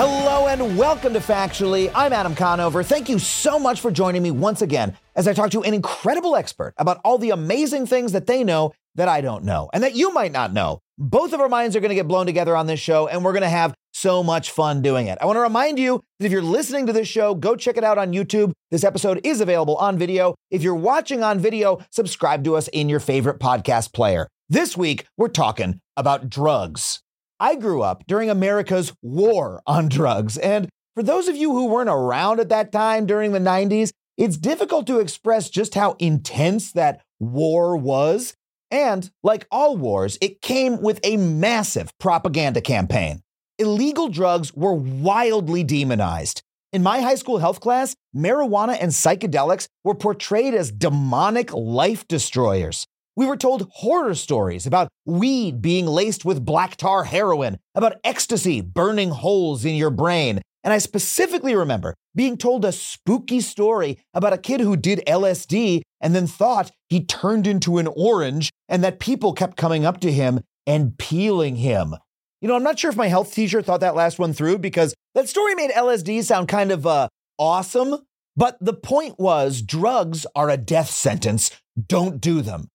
Hello and welcome to Factually. I'm Adam Conover. Thank you so much for joining me once again as I talk to an incredible expert about all the amazing things that they know that I don't know and that you might not know. Both of our minds are going to get blown together on this show and we're going to have so much fun doing it. I want to remind you that if you're listening to this show, go check it out on YouTube. This episode is available on video. If you're watching on video, subscribe to us in your favorite podcast player. This week, we're talking about drugs. I grew up during America's war on drugs. And for those of you who weren't around at that time during the 90s, it's difficult to express just how intense that war was. And like all wars, it came with a massive propaganda campaign. Illegal drugs were wildly demonized. In my high school health class, marijuana and psychedelics were portrayed as demonic life destroyers. We were told horror stories about weed being laced with black tar heroin, about ecstasy burning holes in your brain. And I specifically remember being told a spooky story about a kid who did LSD and then thought he turned into an orange and that people kept coming up to him and peeling him. You know, I'm not sure if my health teacher thought that last one through because that story made LSD sound kind of uh, awesome. But the point was drugs are a death sentence. Don't do them.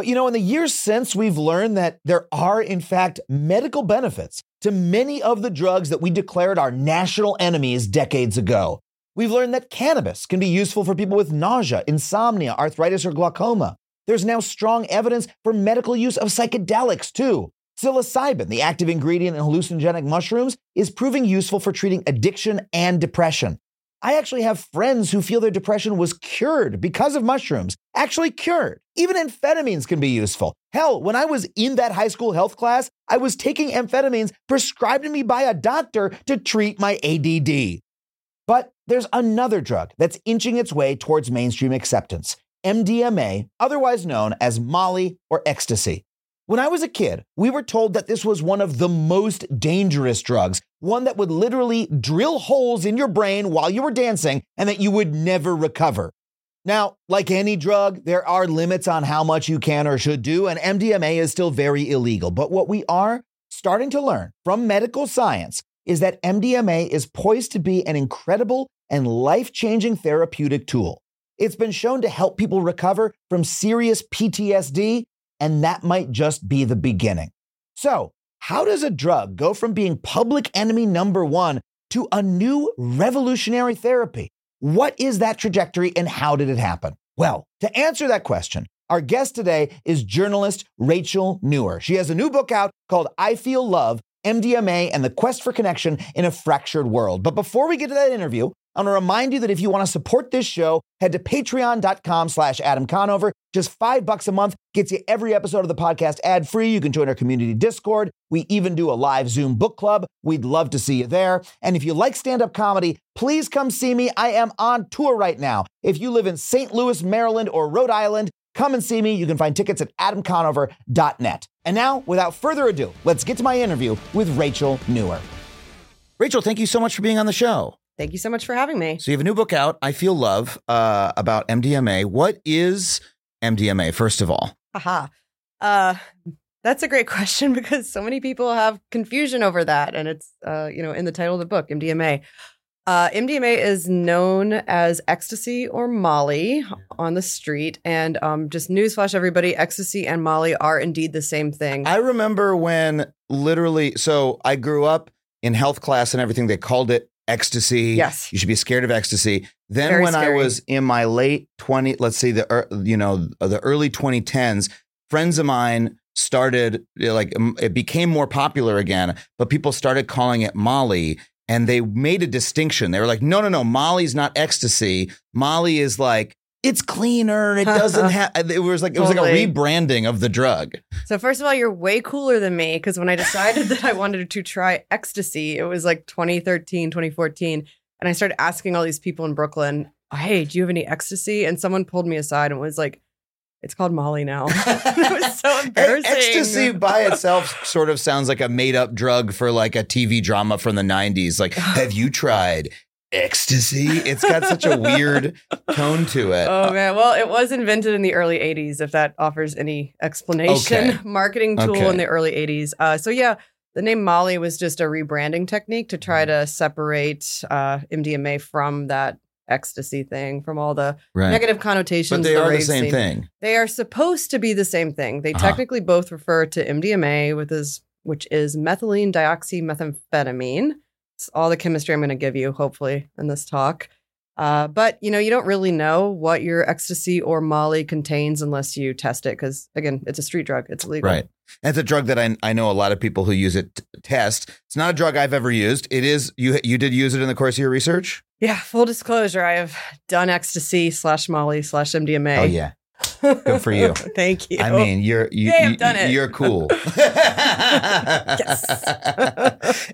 But you know, in the years since, we've learned that there are, in fact, medical benefits to many of the drugs that we declared our national enemies decades ago. We've learned that cannabis can be useful for people with nausea, insomnia, arthritis, or glaucoma. There's now strong evidence for medical use of psychedelics, too. Psilocybin, the active ingredient in hallucinogenic mushrooms, is proving useful for treating addiction and depression. I actually have friends who feel their depression was cured because of mushrooms. Actually, cured. Even amphetamines can be useful. Hell, when I was in that high school health class, I was taking amphetamines prescribed to me by a doctor to treat my ADD. But there's another drug that's inching its way towards mainstream acceptance MDMA, otherwise known as Molly or ecstasy. When I was a kid, we were told that this was one of the most dangerous drugs, one that would literally drill holes in your brain while you were dancing and that you would never recover. Now, like any drug, there are limits on how much you can or should do, and MDMA is still very illegal. But what we are starting to learn from medical science is that MDMA is poised to be an incredible and life changing therapeutic tool. It's been shown to help people recover from serious PTSD and that might just be the beginning. So, how does a drug go from being public enemy number one to a new revolutionary therapy? What is that trajectory and how did it happen? Well, to answer that question, our guest today is journalist Rachel Nuwer. She has a new book out called I Feel Love MDMA and the Quest for Connection in a Fractured World. But before we get to that interview, I want to remind you that if you want to support this show, head to patreon.com slash Adam Conover. Just five bucks a month gets you every episode of the podcast ad free. You can join our community Discord. We even do a live Zoom book club. We'd love to see you there. And if you like stand up comedy, please come see me. I am on tour right now. If you live in St. Louis, Maryland, or Rhode Island, come and see me. You can find tickets at adamconover.net. And now, without further ado, let's get to my interview with Rachel Nuwer. Rachel, thank you so much for being on the show. Thank you so much for having me. So you have a new book out, I Feel Love, uh, about MDMA. What is MDMA, first of all? Haha. Uh, that's a great question because so many people have confusion over that, and it's uh, you know in the title of the book, MDMA. Uh, MDMA is known as ecstasy or Molly on the street, and um, just newsflash, everybody: ecstasy and Molly are indeed the same thing. I remember when literally, so I grew up in health class and everything. They called it ecstasy. Yes. you should be scared of ecstasy. Then Very when I was in my late twenty, let's say the you know the early twenty tens, friends of mine started like um, it became more popular again, but people started calling it Molly. and they made a distinction. They were like, no, no, no, Molly's not ecstasy. Molly is like, it's cleaner. It doesn't have, it was like, it was like a rebranding of the drug. So first of all, you're way cooler than me because when I decided that I wanted to try ecstasy, it was like 2013, 2014, and I started asking all these people in Brooklyn, "Hey, do you have any ecstasy?" And someone pulled me aside and was like, "It's called Molly now." it was so embarrassing. Ecstasy by itself sort of sounds like a made up drug for like a TV drama from the 90s. Like, have you tried ecstasy? It's got such a weird tone to it. Oh man, well, it was invented in the early '80s. If that offers any explanation, Okay. marketing tool Okay. in the early '80s. Uh, so yeah, the name Molly was just a rebranding technique to try to separate uh, MDMA from that ecstasy thing, from all the right. negative connotations. But they are the same scene. thing. They are supposed to be the same thing. They Uh-huh. technically both refer to MDMA, with is which is methylene dioxymethamphetamine. It's all the chemistry I'm going to give you, hopefully, in this talk. Uh, but you know, you don't really know what your ecstasy or Molly contains unless you test it, because again, it's a street drug. It's illegal. Right. And it's a drug that I, I know a lot of people who use it t- test. It's not a drug I've ever used. It is you you did use it in the course of your research? Yeah. Full disclosure: I have done ecstasy slash Molly slash MDMA. Oh yeah. Good for you. Thank you. I mean, you're you, Yay, you, you're cool. Yes.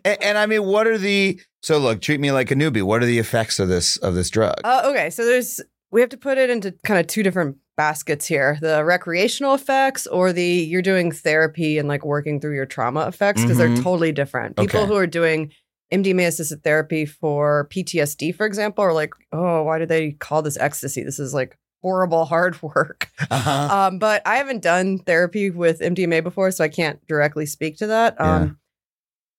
and, and I mean, what are the so look? Treat me like a newbie. What are the effects of this of this drug? Uh, okay, so there's we have to put it into kind of two different baskets here: the recreational effects or the you're doing therapy and like working through your trauma effects because Mhm. they're totally different. People Okay. who are doing MDMA assisted therapy for PTSD, for example, are like, oh, why do they call this ecstasy? This is like horrible hard work. Uh-huh. Um, but I haven't done therapy with MDMA before, so I can't directly speak to that. Yeah. Um,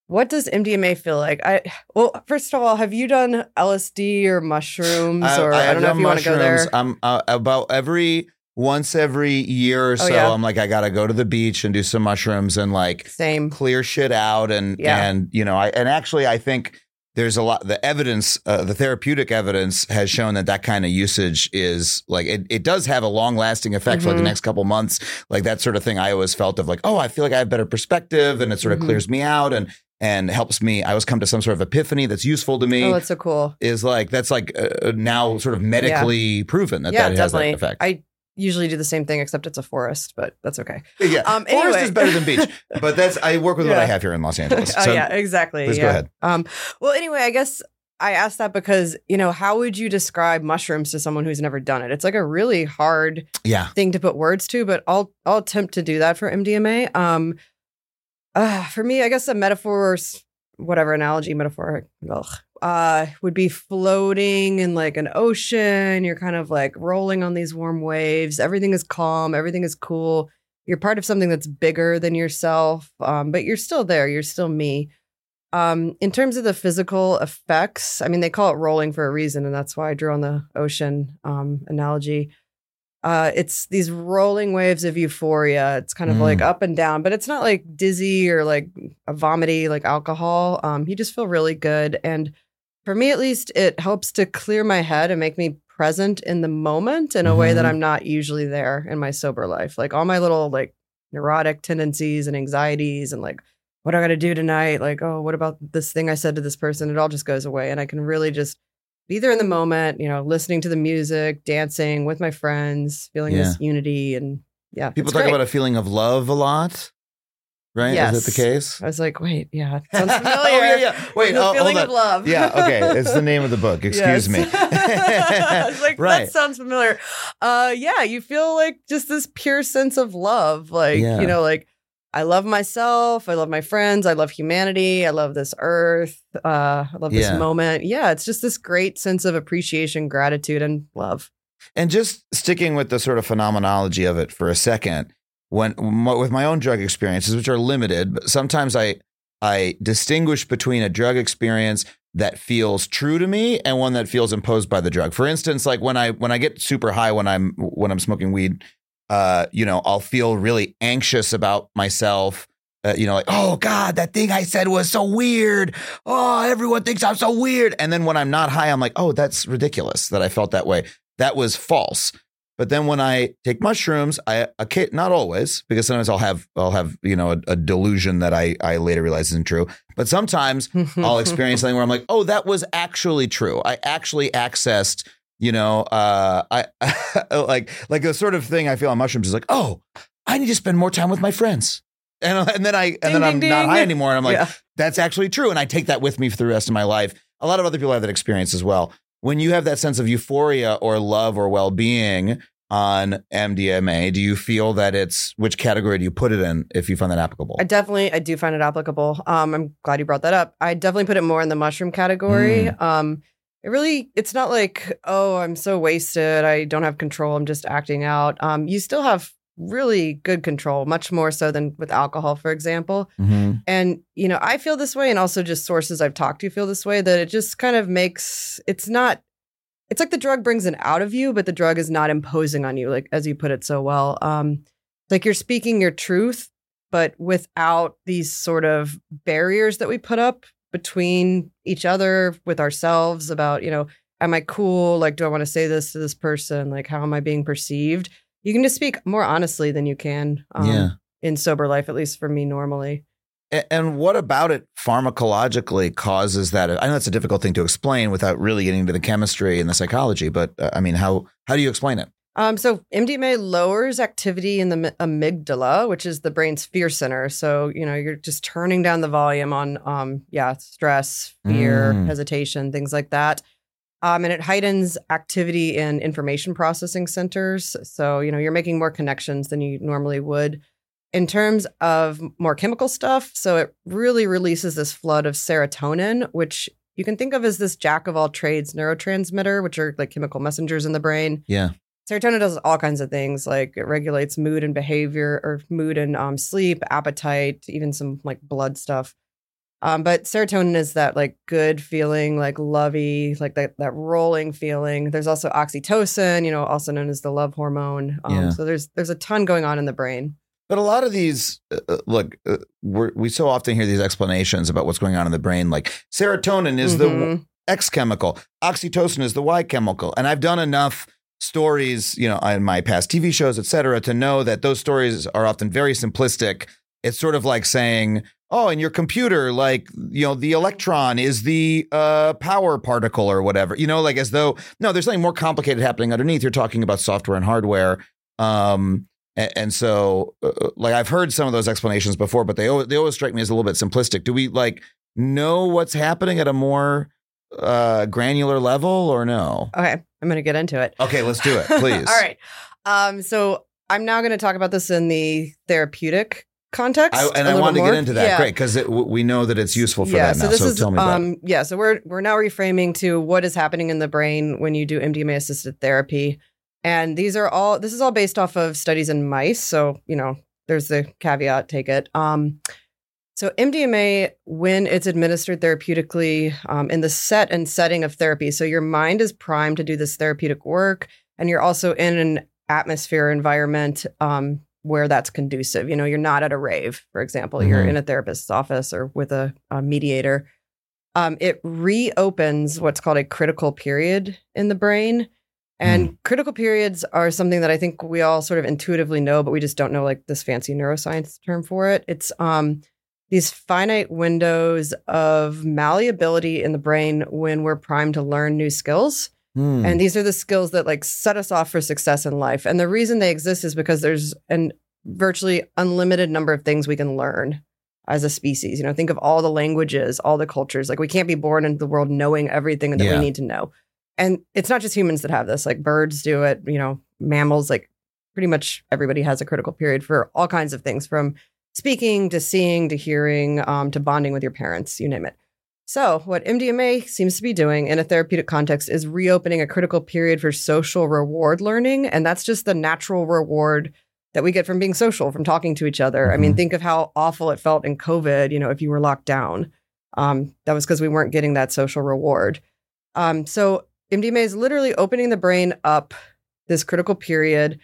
what does MDMA feel like? I well, first of all, have you done LSD or mushrooms, or I, have don't know if you want to go there. I'm uh, about every once every year or Oh, so. yeah. I'm like, I gotta go to the beach and do some mushrooms and like Same. clear shit out and Yeah. and you know I and actually I think there's a lot the evidence uh, the therapeutic evidence has shown that that kind of usage is like it, it does have a long lasting effect for like the Mhm. next couple months like that sort of thing I always felt of like oh I feel like I have better perspective and it sort of Mhm. clears me out and and helps me I always come to some sort of epiphany that's useful to me Oh, that's so cool. is like that's like uh, now sort of medically proven that yeah, that has definitely. that effect. I usually do the same thing, except it's a forest, but that's okay. yeah, Um, forest is better than beach, but that's I work with what I have here in Los Angeles. oh So yeah, exactly. please yeah. go ahead. Um, well, anyway, I guess I asked that because you know how would you describe mushrooms to someone who's never done it? It's like a really hard yeah, thing to put words to, but I'll I'll attempt to do that for MDMA. Um, uh, for me, I guess a metaphor, or whatever analogy, metaphor, ugh, uh, would be floating in like an ocean. You're kind of like rolling on these warm waves. Everything is calm. Everything is cool. You're part of something that's bigger than yourself, um, but you're still there. You're still me. Um, in terms of the physical effects, I mean, they call it rolling for a reason, and that's why I drew on the ocean um, analogy. Uh, it's these rolling waves of euphoria. It's kind of Mm. like up and down, but it's not like dizzy or like a vomity like alcohol. Um, you just feel really good, and for me at least, it helps to clear my head and make me present in the moment in a way that Mhm. I'm not usually there in my sober life. Like all my little like neurotic tendencies and anxieties and like what am I got to do tonight. Like, oh, what about this thing I said to this person? It all just goes away. And I can really just be there in the moment, you know, listening to the music, dancing with my friends, feeling Yeah. this unity. And yeah, people talk great. about a feeling of love a lot, right? Yes. Is it the case? I was like, wait, yeah, sounds familiar. oh yeah, yeah. Wait, the oh, feeling hold of love. Yeah, okay. It's the name of the book. Excuse Yes. me. I was like, right. that sounds familiar. Uh, yeah, you feel like just this pure sense of love. Like, Yeah. you know, like I love myself. I love my friends. I love humanity. I love this earth. Uh, I love Yeah. this moment. Yeah, it's just this great sense of appreciation, gratitude, and love. And just sticking with the sort of phenomenology of it for a second, when with my own drug experiences, which are limited, but sometimes I I distinguish between a drug experience that feels true to me and one that feels imposed by the drug. For instance, like when I when I get super high when I'm when I'm smoking weed, uh, you know, I'll feel really anxious about myself. Uh, you know, like, oh God, that thing I said was so weird. Oh, everyone thinks I'm so weird. And then when I'm not high, I'm like, oh, that's ridiculous that I felt that way. That was false. But then when I take mushrooms, I okay, not always because sometimes I'll have I'll have you know a, a delusion that I I later realize isn't true. But sometimes I'll experience something where I'm like, oh, that was actually true. I actually accessed you know uh I like like the sort of thing I feel on mushrooms is like, oh, I need to spend more time with my friends. And, and then I and Ding, then I'm ding, not ding. high anymore. And I'm like, Yeah. that's actually true. And I take that with me for the rest of my life. A lot of other people have that experience as well. When you have that sense of euphoria or love or well being on MDMA, do you feel that it's which category do you put it in if you find that applicable? I definitely, I do find it applicable. Um, I'm glad you brought that up. I definitely put it more in the mushroom category. Mm. Um, it really, it's not like, oh, I'm so wasted. I don't have control. I'm just acting out. Um, you still have really good control, much more so than with alcohol, for example. Mhm. And, you know, I feel this way, and also just sources I've talked to feel this way that it just kind of makes it's not, it's like the drug brings it out of you, but the drug is not imposing on you, like as you put it so well. Um, like you're speaking your truth, but without these sort of barriers that we put up between each other, with ourselves about, you know, am I cool? Like, do I want to say this to this person? Like, how am I being perceived? You can just speak more honestly than you can um, yeah. in sober life, at least for me normally. And what about it pharmacologically causes that? I know it's a difficult thing to explain without really getting into the chemistry and the psychology, but uh, I mean, how how do you explain it? Um, so MDMA lowers activity in the amygdala, which is the brain's fear center. So you know you're just turning down the volume on, um, yeah, stress, fear, Mm. hesitation, things like that. Um, and it heightens activity in information processing centers. So you know you're making more connections than you normally would. In terms of more chemical stuff, so it really releases this flood of serotonin, which you can think of as this jack of all trades neurotransmitter, which are like chemical messengers in the brain. Yeah. Serotonin does all kinds of things, like it regulates mood and behavior, or mood and um, sleep, appetite, even some like blood stuff. Um, but serotonin is that like good feeling, like lovey, like that that rolling feeling. There's also oxytocin, you know, also known as the love hormone. Um, Yeah. So there's there's a ton going on in the brain. But a lot of these, uh, uh, look, uh, we're, we so often hear these explanations about what's going on in the brain. Like serotonin is the Mhm. X chemical, oxytocin is the Y chemical, and I've done enough stories, you know, in my past TV shows, et cetera, to know that those stories are often very simplistic. It's sort of like saying, "Oh, in your computer, like you know, the electron is the uh, power particle or whatever." You know, like as though no, there's something more complicated happening underneath. You're talking about software and hardware. Um, and, and so, uh, like I've heard some of those explanations before, but they always, they always strike me as a little bit simplistic. Do we like know what's happening at a more uh, granular level or no? Okay, I'm gonna get into it. Okay, let's do it, please. All right. Um, so I'm now going to talk about this in the therapeutic context. I, and I want to get into that. Yeah. Great, because we know that it's useful for that now. So this so is tell me about um yeah, so we're we're now reframing to what is happening in the brain when you do MDMA assisted therapy. And these are all this is all based off of studies in mice, so you know, there's the caveat, take it. Um so MDMA, when it's administered therapeutically um, in the set and setting of therapy, so your mind is primed to do this therapeutic work, and you're also in an atmosphere environment um, where that's conducive. You know, you're not at a rave, for example. You're Mhm. in a therapist's office or with a, a mediator. Um, it reopens what's called a critical period in the brain. And critical periods are something that I think we all sort of intuitively know, but we just don't know like this fancy neuroscience term for it. It's um, these finite windows of malleability in the brain when we're primed to learn new skills. Hmm. And these are the skills that like set us off for success in life. And the reason they exist is because there's an virtually unlimited number of things we can learn as a species. You know, think of all the languages, all the cultures. Like we can't be born into the world knowing everything that Yeah. we need to know. And it's not just humans that have this. Like birds do it, you know, mammals, like pretty much everybody has a critical period for all kinds of things from speaking to seeing to hearing um, to bonding with your parents, you name it. So, what MDMA seems to be doing in a therapeutic context is reopening a critical period for social reward learning. And that's just the natural reward that we get from being social, from talking to each other. I mean, Mhm. think of how awful it felt in COVID, you know, if you were locked down. Um, that was because we weren't getting that social reward. Um, so, MDMA is literally opening the brain up this critical period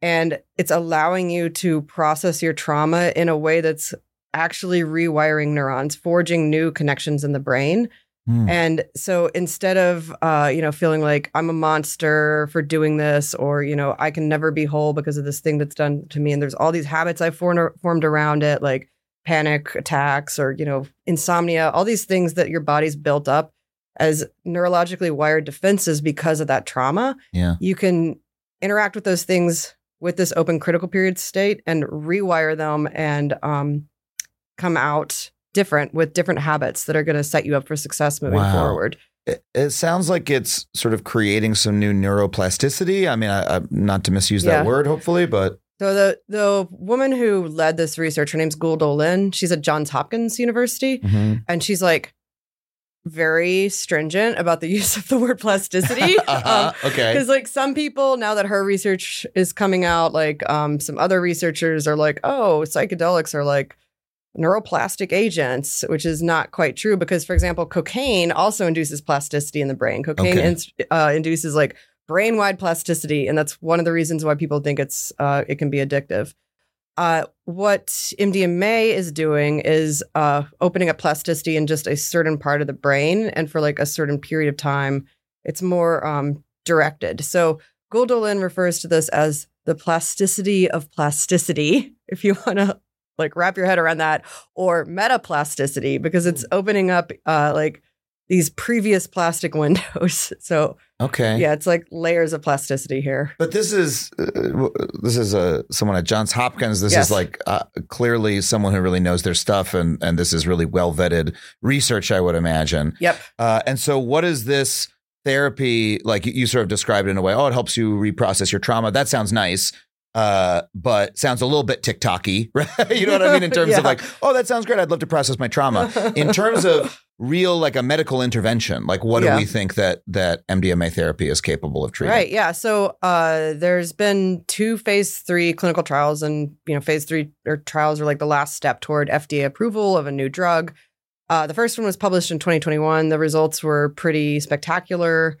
and it's allowing you to process your trauma in a way that's actually rewiring neurons, forging new connections in the brain. Hmm. And so instead of uh, you know feeling like I'm a monster for doing this, or you know I can never be whole because of this thing that's done to me, and there's all these habits I've formed formed around it, like panic attacks or you know insomnia, all these things that your body's built up as neurologically wired defenses because of that trauma. Yeah. You can interact with those things with this open critical period state and rewire them and um, come out different with different habits that are going to set you up for success moving Wow. forward. It, it sounds like it's sort of creating some new neuroplasticity. I mean, I, I, not to misuse Yeah. that word, hopefully, but So the the woman who led this research, her name's Gül Dölen. She's at Johns Hopkins University, and she's like very stringent about the use of the word plasticity. Uh-huh, okay. Because like some people, now that her research is coming out, like um, some other researchers are like, oh, psychedelics are like neuroplastic agents, which is not quite true. Because, for example, cocaine also induces plasticity in the brain. Cocaine Okay. ins- uh, induces like brain-wide plasticity, and that's one of the reasons why people think it's uh, it can be addictive. Uh, what MDMA is doing is uh, opening up plasticity in just a certain part of the brain, and for like a certain period of time, it's more um, directed. So Gül Dölen refers to this as the plasticity of plasticity, if you want to like wrap your head around that, or metaplasticity, because it's opening up uh, like these previous plastic windows. So Okay. yeah, it's like layers of plasticity here. But this is uh, this is uh, someone at Johns Hopkins. This Yes. is like uh, clearly someone who really knows their stuff, and and this is really well vetted research, I would imagine. Yep. Uh, and so, what is this therapy like? You, you sort of described it in a way. Oh, it helps you reprocess your trauma. That sounds nice. Uh, but sounds a little bit TikToky, right? you know what I mean? In terms Yeah. of like, oh, that sounds great. I'd love to process my trauma. In terms of real, like a medical intervention, like what Yeah. do we think that that MDMA therapy is capable of treating? Right. Yeah. So uh, there's been two phase three clinical trials, and you know, phase three or trials are like the last step toward FDA approval of a new drug. Uh, the first one was published in 2021. The results were pretty spectacular.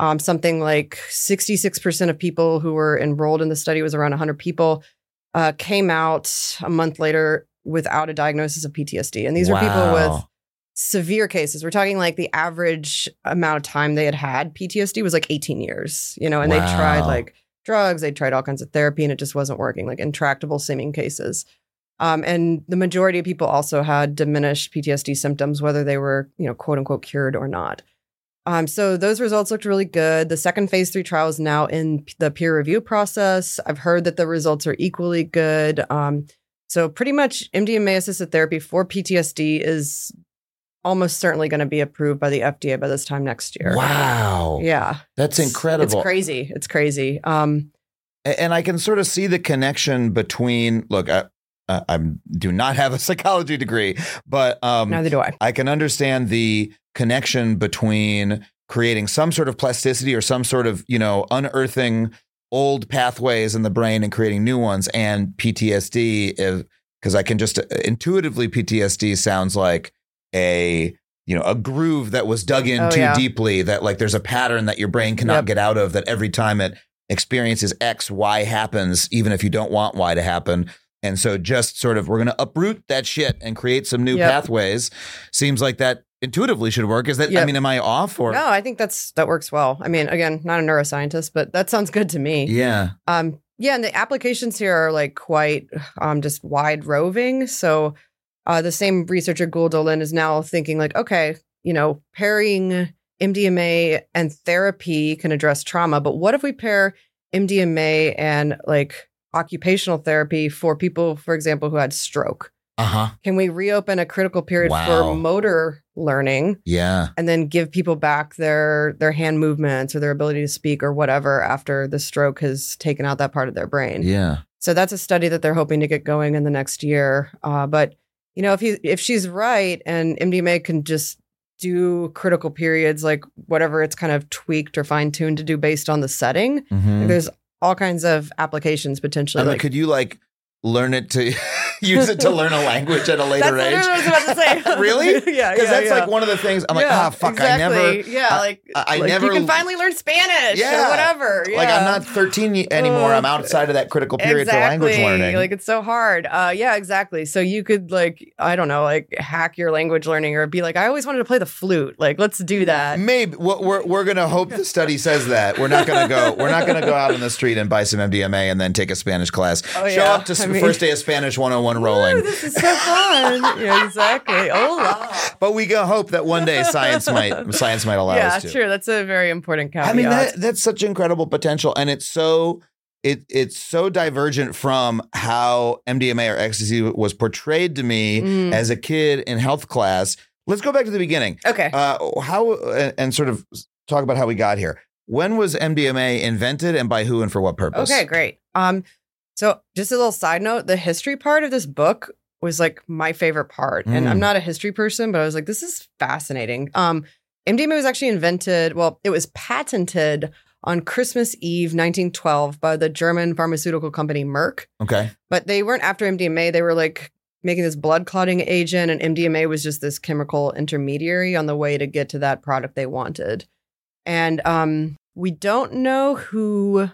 Um, something like 66% of people who were enrolled in the study was around 100 people uh, came out a month later without a diagnosis of PTSD, and these were people with severe cases. We're talking like the average amount of time they had had PTSD was like 18 years, you know, and they tried like drugs, they tried all kinds of therapy, and it just wasn't working, like intractable seeming cases. Um, and the majority of people also had diminished PTSD symptoms, whether they were, you know, quote unquote cured or not. Um, so those results looked really good. The second phase three trial is now in p- the peer review process. I've heard that the results are equally good. Um, so pretty much MDMA assisted therapy for PTSD is almost certainly going to be approved by the FDA by this time next year. Wow. Yeah. That's It's- incredible. It's crazy. It's crazy. Um, And I can sort of see the connection between. Look, I, I, I do not have a psychology degree, but um, neither do I. I can understand the connection between creating some sort of plasticity or some sort of you know unearthing old pathways in the brain and creating new ones, and PTSD. Because I can just uh, intuitively, PTSD sounds like a you know a groove that was dug in Oh, too yeah. deeply. That like there's a pattern that your brain cannot Yep. get out of. That every time it experiences X, Y happens, even if you don't want Y to happen. And so just sort of we're going to uproot that shit and create some new Yep. pathways. Seems like that intuitively should work. Is that I mean, am I off or No, I think that's that works well. I mean, again, not a neuroscientist, but that sounds good to me. Yeah. Um, yeah, and the applications here are like quite um, just wide roving. So uh, the same researcher Gül Dölen is now thinking like, okay, you know, pairing MDMA and therapy can address trauma, but what if we pair MDMA and like occupational therapy for people, for example, who had stroke? Uh-huh. Can we reopen a critical period Wow. for motor learning? Yeah. and then give people back their their hand movements or their ability to speak or whatever after the stroke has taken out that part of their brain. Yeah. So that's a study that they're hoping to get going in the next year. Uh, but you know, if he if she's right and MDMA can just do critical periods like whatever it's kind of tweaked or fine tuned to do based on the setting, Mhm. there's all kinds of applications potentially. I mean, like, could you like learn it to use it to learn a language at a later age. I was about to say. really? yeah, Because yeah, that's yeah. like one of the things. I'm like, Yeah, ah, fuck. exactly. I never. Yeah, I- like I like, never- You can finally learn Spanish Yeah. or whatever. Like I'm not 13 anymore. I'm outside of that critical period for language learning. Like it's so hard. Uh, yeah, exactly. So you could like I don't know, like hack your language learning or be like, I always wanted to play the flute. Like let's do that. Maybe we're we're, we're going to hope the study says that we're not going to go. We're not going to go out on the street and buy some MDMA and then take a Spanish class. Oh, Show up to s- I mean- first day of Spanish 101 rolling. Ooh, this is so fun. yeah, exactly. Hola. But we go hope that one day science might science might allow Yeah, us to. Yeah, sure. That's a very important caveat. I mean that that's such incredible potential, and it's so it it's so divergent from how MDMA or ecstasy was portrayed to me Mm. as a kid in health class. Let's go back to the beginning. okay. Uh, how and, and sort of talk about how we got here. When was MDMA invented, and by who, and for what purpose? Okay, great. Um, so just a little side note: the history part of this book was like my favorite part, and Mm. I'm not a history person, but I was like, this is fascinating. Um, MDMA was actually invented. Well, it was patented on Christmas Eve, 1912, by the German pharmaceutical company Merck. Okay. But they weren't after MDMA; they were like making this blood clotting agent, and MDMA was just this chemical intermediary on the way to get to that product they wanted. And um, we don't know who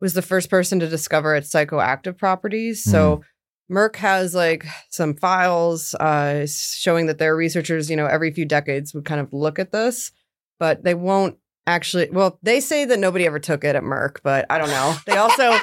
was the first person to discover its psychoactive properties. So Merck has like some files uh, showing that their researchers, you know, every few decades would kind of look at this, but they won't actually. Well, they say that nobody ever took it at Merck, but I don't know. They also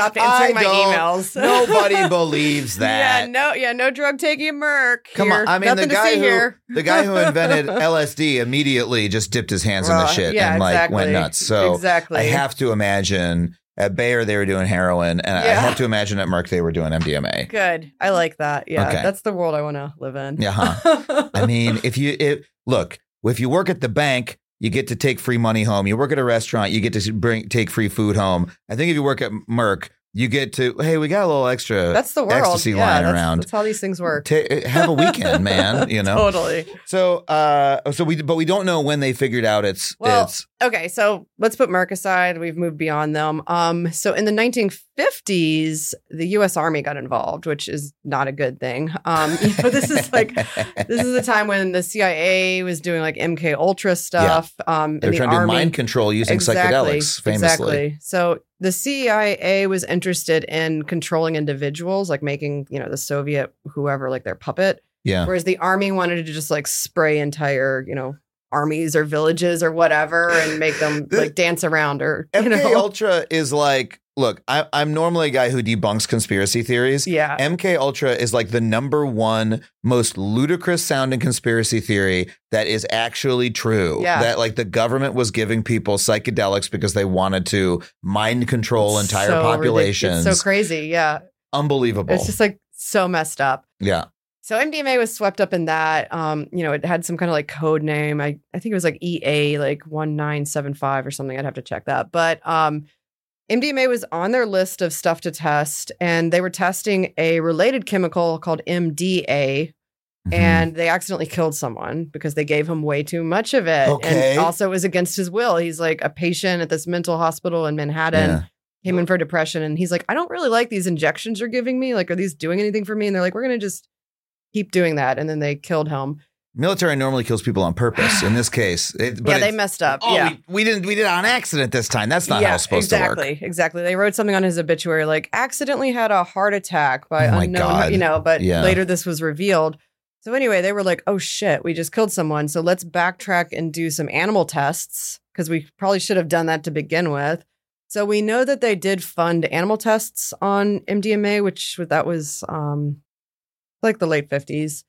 stopped answering my I don't- emails. Nobody believes that. Yeah, no, yeah, no drug taking Merck. Come here. on, I mean Nothing the guy who here. the guy who invented LSD immediately just dipped his hands in the shit yeah, and like exactly. went nuts. So exactly. I have to imagine at Bayer they were doing heroin, and I have to imagine at Merck they were doing MDMA. Good. I like that. Yeah, Okay. that's the world I want to live in. Yeah, huh. I mean, if you if, look, if you work at the bank, you get to take free money home. You work at a restaurant, you get to bring take free food home. I think if you work at Merck, you get to hey, we got a little extra. that's the world. ecstasy yeah, lying that's, around. That's how these things work. Ta- have a weekend, man. You know. Totally. So, uh, so we, but we don't know when they figured out it's Well, it's Okay, so let's put Merck aside. We've moved beyond them. Um, so in the 1950s, the U.S. Army got involved, which is not a good thing. Um, you know, this is like this is the time when the CIA was doing like MK Ultra stuff. Um, they're the trying to do mind control using psychedelics, famously. Exactly. So the CIA was interested in controlling individuals, like making you know the Soviet whoever like their puppet. Yeah. Whereas the army wanted to just like spray entire, you know, armies or villages or whatever and make them like dance around or you MK know. Ultra is like, look, I, I'm normally a guy who debunks conspiracy theories. Yeah. MK Ultra is like the number one most ludicrous sounding conspiracy theory that is actually true. Yeah. That like the government was giving people psychedelics because they wanted to mind control entire So populations. So crazy. Yeah. Unbelievable. It's just like so messed up. yeah. So MDMA was swept up in that. Um, you know, it had some kind of like code name. I, I think it was like EA like 1975 or something. I'd have to check that. But um MDMA was on their list of stuff to test, and they were testing a related chemical called MDA, Mhm. and they accidentally killed someone because they gave him way too much of it. Okay. And also it was against his will. He's like a patient at this mental hospital in Manhattan, Yeah. came in for depression, and he's like, I don't really like these injections you're giving me. Like, are these doing anything for me? And they're like, we're gonna just keep doing that. And then they killed him. Military normally kills people on purpose. In this case, it, but yeah, they messed up. Oh, yeah. we, we didn't. We did it on accident this time. That's not how it's supposed exactly, to work. Exactly. Exactly. They wrote something on his obituary like accidentally had a heart attack by Oh unknown, God. you know, but Yeah. later this was revealed. So anyway, they were like, "Oh shit, we just killed someone. So let's backtrack and do some animal tests because we probably should have done that to begin with." So we know that they did fund animal tests on MDMA, which that was um like the late 50s.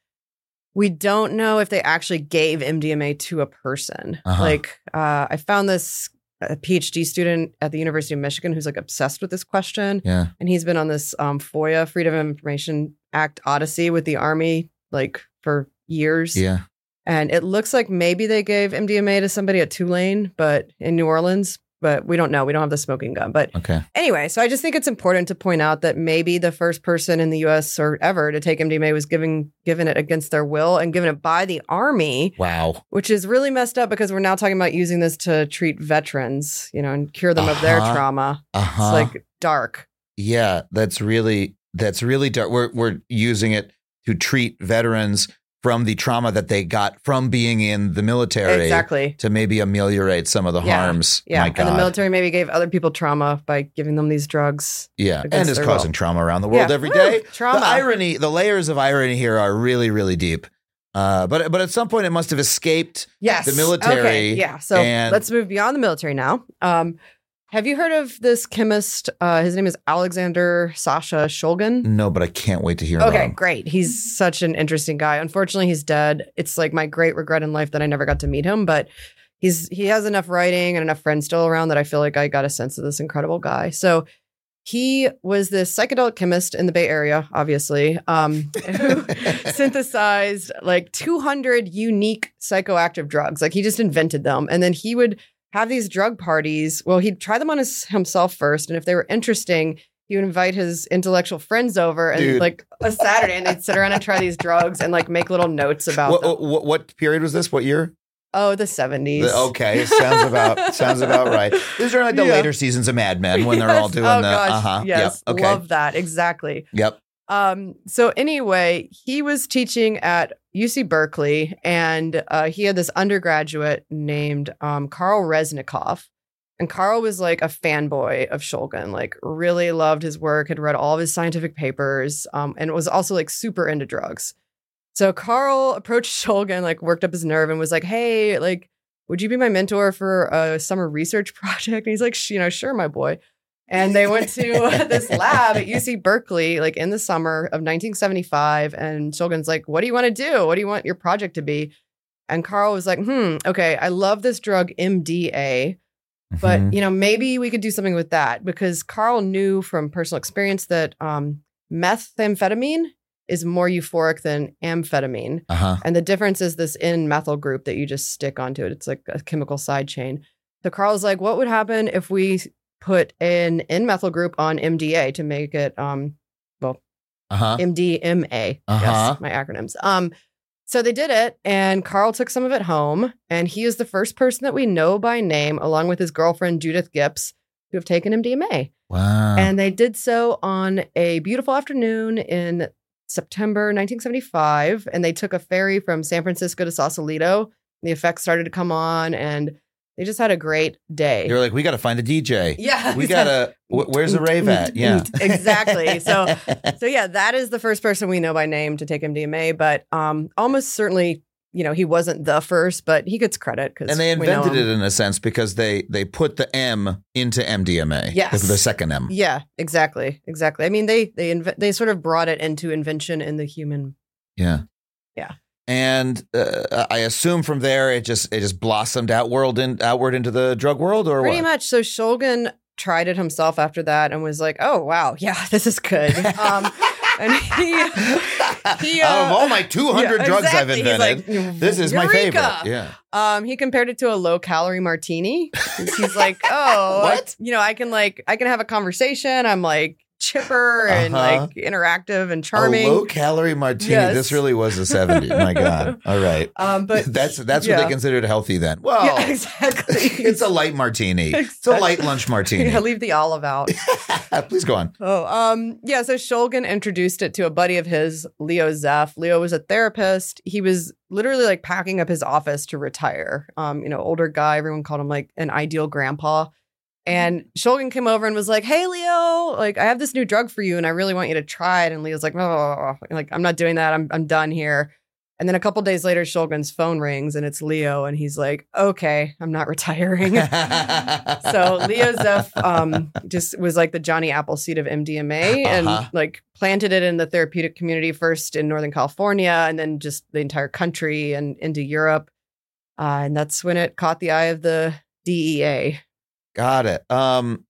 We don't know if they actually gave MDMA to a person. Uh-huh. Like uh, I found this a PhD student at the University of Michigan who's like obsessed with this question, Yeah. and he's been on this um, FOIA Freedom of Information Act odyssey with the Army like for years. Yeah. And it looks like maybe they gave MDMA to somebody at Tulane, but in New Orleans, but we don't know. We don't have the smoking gun. But Okay. anyway, so I just think it's important to point out that maybe the first person in the US or ever to take MDMA was given given it against their will and given it by the army, Wow. which is really messed up because we're now talking about using this to treat veterans, you know, and cure them of their Uh-huh. trauma. Uh huh. It's like dark. yeah. That's really that's really dark. We're we're using it to treat veterans from the trauma that they got from being in the military Exactly. to maybe ameliorate some of the Yeah. harms. Yeah. And the military maybe gave other people trauma by giving them these drugs. yeah, and is causing will. trauma around the world Yeah. every Woo, day. trauma. The irony, the layers of irony here are really, really deep. Uh, but but at some point it must have escaped. Yes. The military Okay. Yeah. So let's move beyond the military now. Um, have you heard of this chemist? Uh, his name is Alexander Sasha Shulgin. No, but I can't wait to hear about Okay, great. He's such an interesting guy. Unfortunately, he's dead. It's like my great regret in life that I never got to meet him, but he's he has enough writing and enough friends still around that I feel like I got a sense of this incredible guy. So he was this psychedelic chemist in the Bay Area, obviously, um, who synthesized like 200 unique psychoactive drugs. Like he just invented them. And then he would have these drug parties. Well, he'd try them on his, himself first. And if they were interesting, he would invite his intellectual friends over and Dude. like a Saturday and they'd sit around and try these drugs and like make little notes about What, them. what what period was this? What year? Oh, the 70s. Okay, sounds about sounds about right. These are like the Yeah. later seasons of Mad Men when they're all doing oh, the uh huh. Yes. Yep. Okay. Love that. Exactly. Yep. Um, so anyway, he was teaching at UC Berkeley, and uh, he had this undergraduate named um, Carl Resnikoff. And Carl was like a fanboy of Shulgin, like really loved his work, had read all of his scientific papers, um, and was also like super into drugs. So Carl approached Shulgin, like worked up his nerve, and was like, "Hey, like, would you be my mentor for a summer research project?" And he's like, "You know, sure, my boy." And they went to this lab at UC Berkeley, like in the summer of 1975. And Shulgin's like, What do you want to do? What do you want your project to be? And Carl was like, Hmm, okay, I love this drug MDA, but Mhm. you know, maybe we could do something with that because Carl knew from personal experience that um, methamphetamine is more euphoric than amphetamine. uh-huh. And the difference is this N methyl group that you just stick onto it. It's like a chemical side chain. So Carl's like, what would happen if we put an N methyl group on MDA to make it um well, Uh-huh. MDMA? Uh-huh. Yes, my acronyms. Um, so they did it, and Carl took some of it home, and he is the first person that we know by name, along with his girlfriend Judith Gips, who have taken MDMA. Wow. And they did so on a beautiful afternoon in September 1975. And they took a ferry from San Francisco to Sausalito. The effects started to come on, and they just had a great day. You're like, we got to find a DJ. yeah, We gotta. wh- Where's the rave at? Yeah. exactly. So, so yeah, that is the first person we know by name to take MDMA. But um, almost certainly, you know, he wasn't the first, but he gets credit because and they invented it in a sense because they they put the M into MDMA. Yes. the, the second M. Yeah, exactly, exactly. I mean, they they inv- they sort of brought it into invention in the human Yeah. Yeah. And uh, I assume from there it just it just blossomed outward in, outward into the drug world, or Pretty what? much. So Shulgin tried it himself after that and was like, "Oh wow, yeah, this is good." Um, and he, he, out of uh, all my 200 yeah, drugs I've invented, like, this is my "Eureka!" favorite. Yeah. Um, he compared it to a low calorie martini. He's like, "Oh, What? You know, I can like, I can have a conversation. I'm like chipper and Uh-huh. like interactive and charming." A low calorie martini. Yes. This really was the 70s. My God. All right. um, but that's that's what they considered healthy then. Well, yeah, exactly. it's a light martini. It's a light lunch martini. Yeah, leave the olive out. Please go on. Oh, um, yeah. So Shulgin introduced it to a buddy of his, Leo Zeff. Leo was a therapist. He was literally like packing up his office to retire. Um, you know, older guy. Everyone called him like an ideal grandpa. And Shulgin came over and was like, "Hey, Leo, like I have this new drug for you, and I really want you to try it." And Leo's like, "Oh, like I'm not doing that. I'm I'm done here." And then a couple days later, Shulgin's phone rings, and it's Leo, and he's like, "Okay, I'm not retiring." so Leo Zeff um, just was like the Johnny Appleseed of MDMA and Uh-huh. like planted it in the therapeutic community first in Northern California and then just the entire country and into Europe. Uh, and that's when it caught the eye of the DEA. Got it. Um,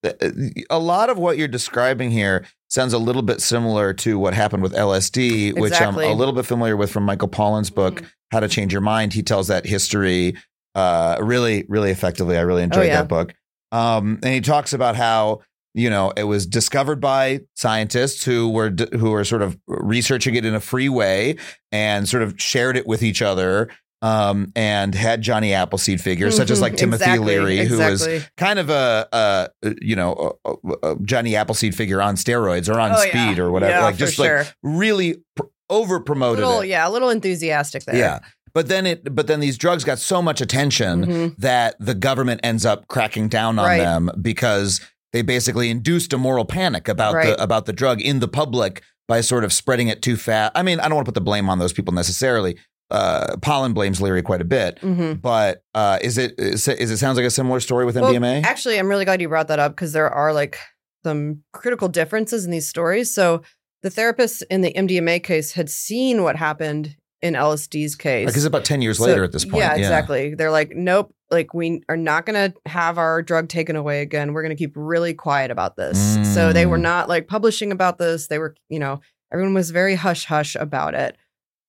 a lot of what you're describing here sounds a little bit similar to what happened with LSD, which I'm a little bit familiar with from Michael Pollan's book, Mhm. How to Change Your Mind. He tells that history uh, really, really effectively. I really enjoyed Oh, yeah. that book. Um, and he talks about how you know it was discovered by scientists who were who were sort of researching it in a free way and sort of shared it with each other um, and had Johnny Appleseed figures, such as like Timothy Mm-hmm. Exactly, Leary, who was kind of a, a you know a, a- Johnny Appleseed figure on steroids or on Oh, speed yeah. or whatever, Yeah, like just sure. like really pr- over promoted yeah, a little enthusiastic there. Yeah. But then it but then these drugs got so much attention Mhm. that the government ends up cracking down on Right. them because they basically induced a moral panic about Right. the about the drug in the public by sort of spreading it too fast. I mean, I don't want to put the blame on those people necessarily. Uh, Pollan blames Leary quite a bit, hmm but uh, is it is it, is it sounds like a similar story with Well, MDMA? actually, I'm really glad you brought that up because there are like some critical differences in these stories. So the therapists in the MDMA case had seen what happened in LSD's case. Because it's about ten years So- later at this point. Yeah, exactly. They're like, nope, like we are not going to have our drug taken away again. We're going to keep really quiet about this. So they were Mm. not like publishing about this. They were, you know, everyone was very hush hush about it.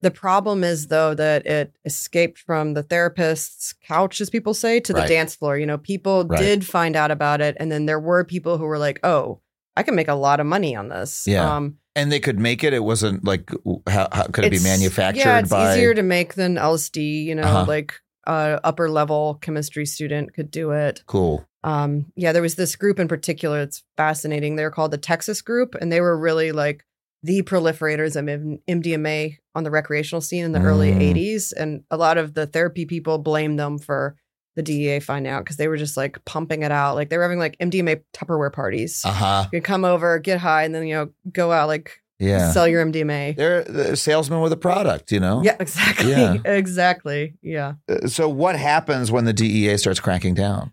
The problem is though that it escaped from the therapist's couch, as people say, to the Right. dance floor. You know, people Right. did find out about it, and then there were people who were like, "Oh, I can make a lot of money on this." Yeah. Um, And they could make it. It wasn't like how, how could it be manufactured Yeah, it's by? easier to make than LSD. You know, Uh-huh. like uh, upper level chemistry student could do it. cool. Um, yeah, there was this group in particular. It's fascinating. They're called the Texas Group, and they were really like the proliferators of MDMA on the recreational scene in the early Mm. 80s. And a lot of the therapy people blame them for the DEA find out because they were just like pumping it out. Like they were having like MDMA Tupperware parties. Uh huh. You come over, get high, and then, you know, go out, like Yeah. sell your MDMA. They're the salesman with a product, you know? Yeah, exactly. Yeah. Exactly. Yeah. Uh, So what happens when the DEA starts cracking down?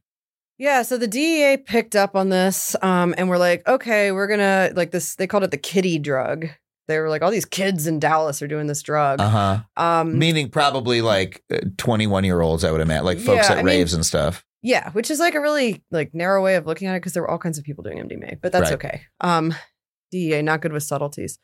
Yeah, so the DEA picked up on this um, and we're like, okay, we're gonna like this. They called it the kitty drug. They were like, all these kids in Dallas are doing this drug. Uh huh. Um, Meaning probably like 21 year olds, I would imagine, like folks Yeah, at I mean- raves and stuff. yeah, which is like a really like narrow way of looking at it because there were all kinds of people doing MDMA, but that's Right. okay. Um, DEA not good with subtleties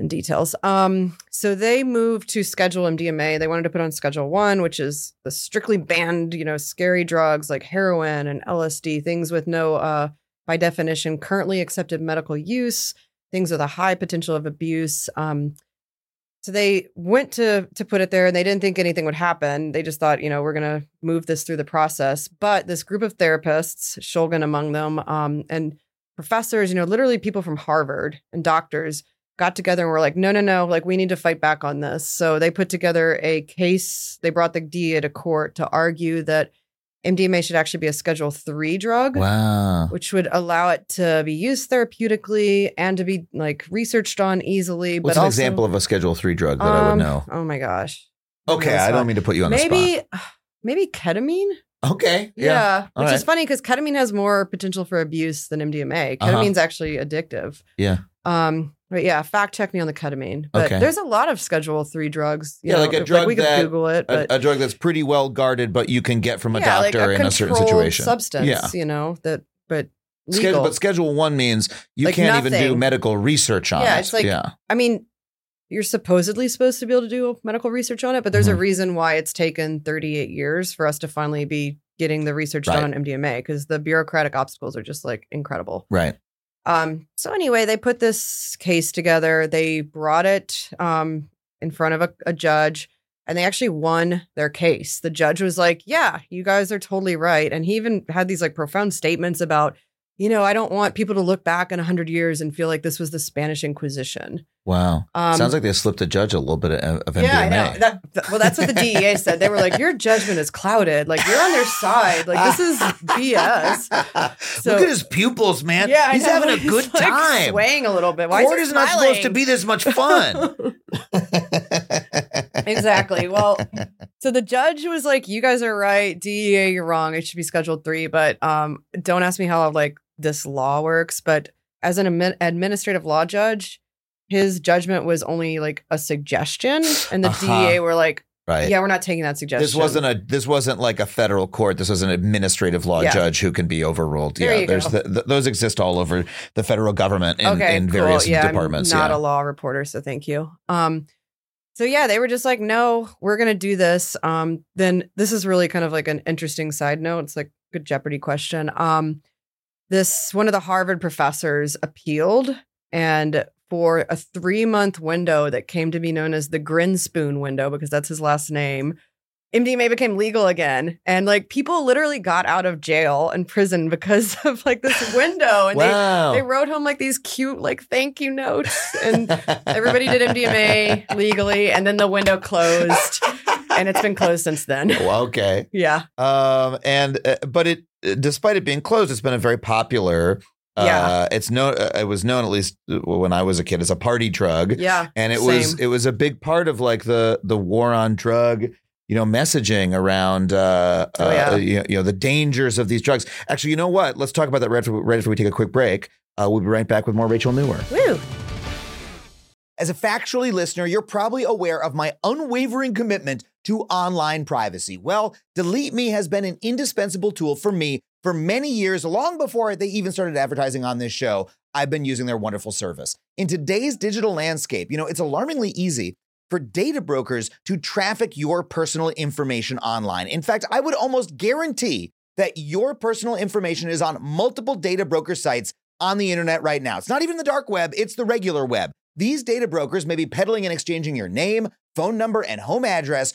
and details. Um, so they moved to Schedule MDMA. They wanted to put on Schedule One, which is the strictly banned, you know, scary drugs like heroin and LSD, things with no, uh, by definition, currently accepted medical use, things with a high potential of abuse. Um, so they went to to put it there, and they didn't think anything would happen. They just thought, you know, we're gonna move this through the process. But this group of therapists, Shulgin among them, um, and professors, you know, literally people from Harvard and doctors got together and were like, no, no, no, like we need to fight back on this. So they put together a case. They brought the DEA to court to argue that MDMA should actually be a Schedule Three drug Wow. which would allow it to be used therapeutically and to be like researched on easily. What's but an also, example of a Schedule Three drug that I would Um, know? Oh my gosh. Okay, I don't mean to put you on the maybe maybe ketamine. Okay. Yeah, Yeah. Which is funny because ketamine has more potential for abuse than MDMA. Uh-huh. Ketamine's actually addictive. Yeah. Um. But yeah, fact check me on the ketamine. But Okay. there's a lot of Schedule Three drugs. you Yeah, like a drug we could Google it, but A, a drug that's pretty well guarded, but you can get from a yeah, like doctor in a certain situation. substance. Yeah. you know that, but Schedule, but Schedule One means you Like can't even do medical research on Yeah, it. Yeah, it's like- yeah. I mean, you're supposedly supposed to be able to do medical research on it, but there's a Mhm. reason why it's taken 38 years for us to finally be getting the research Right. done on MDMA because the bureaucratic obstacles are just like incredible. Right. Um, so anyway, they put this case together. They brought it um, in front of a, a judge, and they actually won their case. The judge was like, "Yeah, you guys are totally right," and he even had these like profound statements about, you know, I don't want people to look back in hundred years and feel like this was the Spanish Inquisition. Wow. Um, Sounds like they slipped a judge a little bit of, of MDMA. yeah, I know. That, that- well, that's what the DEA said. They were like, "Your judgment is clouded. Like you're on their side. Like this is BS." So- Look at his pupils, man. Yeah, He's having a good like, time. swaying a little bit. Why Court is, is not supposed to be this much fun. exactly. Well, so the judge was like, "You guys are right. DEA, you're wrong. It should be Scheduled Three. But um, don't ask me how like this law works. But as an administrative law judge, his judgment was only like a suggestion, and the Uh-huh. DEA were like, right. "Yeah, we're not taking that suggestion." This wasn't a this wasn't like a federal court. This was an administrative law Yeah. judge who can be overruled. There yeah, there's the, th those exist all over the federal government in, okay, in cool. various yeah, departments. I'm not yeah. a law reporter, so thank you. Um, so yeah, they were just like, no, we're gonna do this. Um, then this is really kind of like an interesting side note. It's like a good Jeopardy question. Um, this one of the Harvard professors appealed, and for a three month window that came to be known as the Grinspoon window because that's his last name. MDMA became legal again, and like people literally got out of jail and prison because of like this window, and wow. they they wrote home like these cute like thank you notes, and everybody did MDMA legally, and then the window closed, and it's been closed since then. Well, okay. Yeah, Um, and uh, but it, despite it being closed, it's been a very popular. Uh, Yeah. it's no. Uh, it was known at least uh, when I was a kid as a party drug. yeah, and it was it was a big part of like the the war on drug you know messaging around uh, Oh, yeah. uh you, know, you know the dangers of these drugs actually you know what let's talk about that right after, right after we take a quick break uh, we'll be right back with more Rachel Nuwer Woo. As a factually listener, you're probably aware of my unwavering commitment to online privacy. Well, Delete Me has been an indispensable tool for me for many years, long before they even started advertising on this show. I've been using their wonderful service. In today's digital landscape, you know, it's alarmingly easy for data brokers to traffic your personal information online. In fact, I would almost guarantee that your personal information is on multiple data broker sites on the internet right now. It's not even the dark web, it's the regular web. These data brokers may be peddling and exchanging your name, phone number, and home address,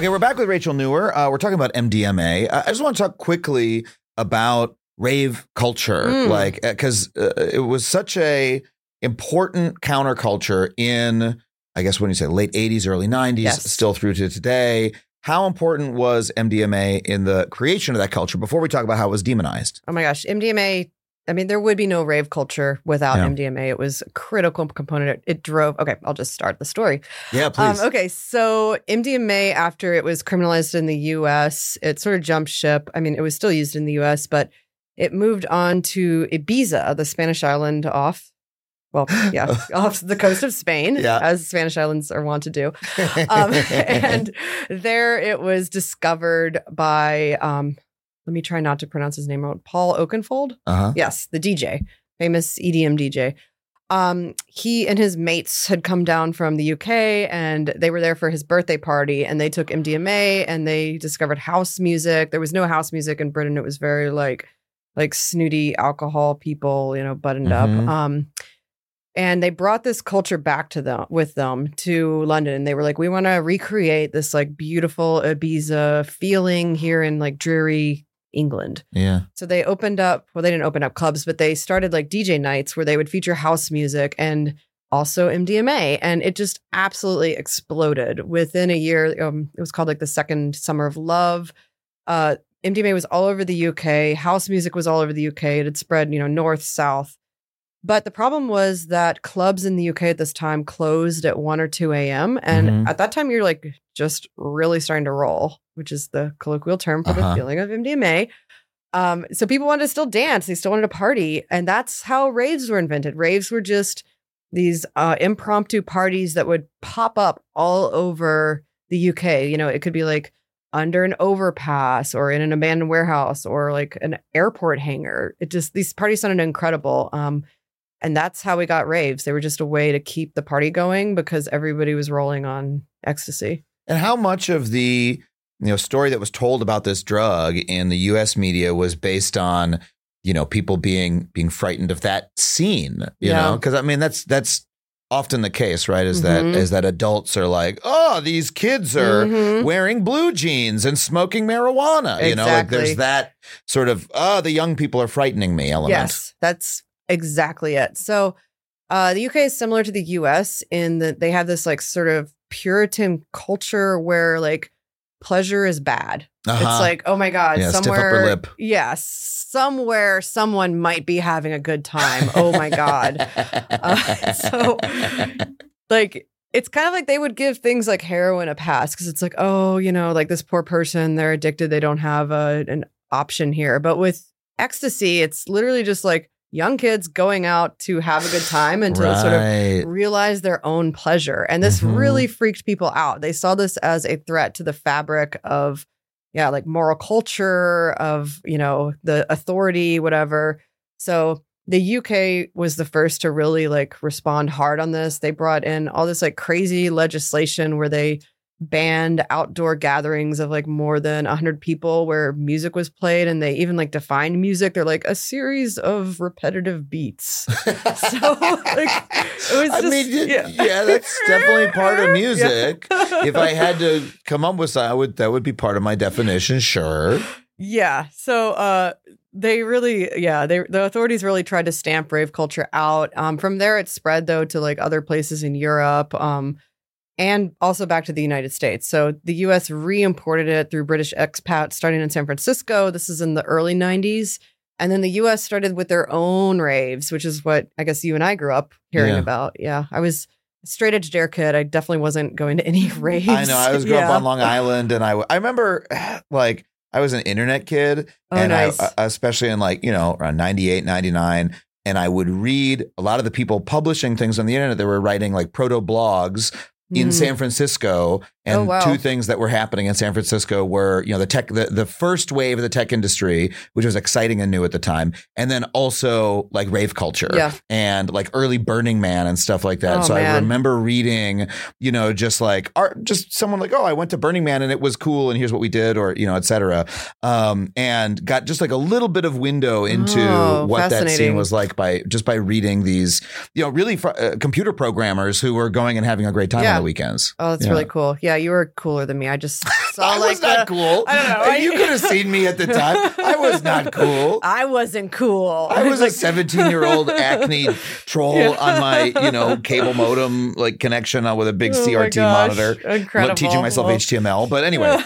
Okay, we're back with Rachel Nuwer. Uh, we're talking about MDMA. I I just want to talk quickly about rave culture, Mm. like because uh, it was such a important counterculture in, I guess, when you say late '80s, early '90s, Yes. still through to today. How important was MDMA in the creation of that culture? Before we talk about how it was demonized, Oh my gosh, MDMA. I mean, there would be no rave culture without Yeah. MDMA. It was a critical component. It, drove. Okay, I'll just start the story. yeah, please. Um, okay, so MDMA, after it was criminalized in the US, it sort of jumped ship. I mean, it was still used in the US, but it moved on to Ibiza, the Spanish island off, well, yeah, off the coast of Spain, Yeah. as Spanish islands are wont to do. Um, and there it was discovered by, um, let me try not to pronounce his name wrong, Paul Oakenfold. uh-huh. Yes, the DJ, famous EDM DJ. Um, he and his mates had come down from the UK and they were there for his birthday party and they took MDMA and they discovered house music. There was no house music in Britain. It was very like like snooty alcohol people, you know, buttoned Mhm. up. Um and they brought this culture back to them with them to London. And they were like, we want to recreate this like beautiful Ibiza feeling here in like dreary England. Yeah. So they opened up, well, they didn't open up clubs, but they started like DJ nights where they would feature house music and also MDMA. And it just absolutely exploded within a year. Um, it was called like the second summer of love. Uh, MDMA was all over the UK. House music was all over the UK. It had spread, you know, north, south. But the problem was that clubs in the UK at this time closed at 1 or 2 a.m. And Mhm. at that time, you're like just really starting to roll, which is the colloquial term for Uh-huh. the feeling of MDMA. Um, so people wanted to still dance, they still wanted to party. And that's how raves were invented. Raves were just these uh, impromptu parties that would pop up all over the UK. You know, it could be like under an overpass or in an abandoned warehouse or like an airport hangar. It just these parties sounded incredible. Um, and that's how we got raves. They were just a way to keep the party going because everybody was rolling on ecstasy. And how much of the you know story that was told about this drug in the U.S. media was based on you know people being being frightened of that scene? You Yeah. know, because I mean that's that's often the case, right? Is Mhm. that is that adults are like, oh, these kids are Mhm. wearing blue jeans and smoking marijuana. You know, like there's that sort of oh, the young people are frightening me element. Yes, that's exactly it. So uh, the UK is similar to the US in that they have this like sort of Puritan culture where like pleasure is bad. Uh-huh. It's like, oh my God, Yeah, somewhere. lip. Yeah, somewhere someone might be having a good time. Oh my God. Uh, so, like, it's kind of like they would give things like heroin a pass because it's like, oh, you know, like this poor person, they're addicted. They don't have a, an option here. But with ecstasy, it's literally just like young kids going out to have a good time and to sort of realize their own pleasure. And this Mhm. really freaked people out. They saw this as a threat to the fabric of, yeah, like moral culture, of, you know, the authority, whatever. So the UK was the first to really like respond hard on this. They brought in all this like crazy legislation where they banned outdoor gatherings of like more than 100 people where music was played and they even like defined music they're like a series of repetitive beats so like it was I just mean, yeah. yeah. that's definitely part of music. Yeah. if I had to come up with something, I would that would be part of my definition. Sure. Yeah. So uh they really yeah, they the authorities really tried to stamp rave culture out. Um from there it spread though to like other places in Europe um and also back to the United States. So the US re-imported it through British expats starting in San Francisco. This is in the early 90s. And then the US started with their own raves, which is what I guess you and I grew up hearing Yeah. about. Yeah. I was straight edge dare kid. I definitely wasn't going to any raves. I know. I was growing up on Long Island, and I I remember like I was an internet kid, Oh, and nice. I, especially in like you know around 98, 99, and I would read a lot of the people publishing things on the internet. They were writing like proto blogs in Mm. San Francisco. And Oh, wow. two things that were happening in San Francisco were, you know, the tech, the, the first wave of the tech industry, which was exciting and new at the time. And then also like rave culture Yeah. and like early Burning Man and stuff like that. Oh, so I remember reading, you know, just like art, just someone like, oh, I went to Burning Man and it was cool and here's what we did or, you know, et cetera. Um, and got just like a little bit of window into Oh, what that scene was like by just by reading these, you know, really fr- uh, computer programmers who were going and having a great time Yeah. on the weekends. Oh, that's Yeah. really cool. Yeah, you were cooler than me. I just saw I like was not the- cool. I don't know. you could have seen me at the time. I was not cool. I wasn't cool. I was a 17 year old acne troll Yeah. on my, you know, cable modem like connection on with a big Oh CRT monitor, Incredible. teaching myself Well, HTML. But anyway,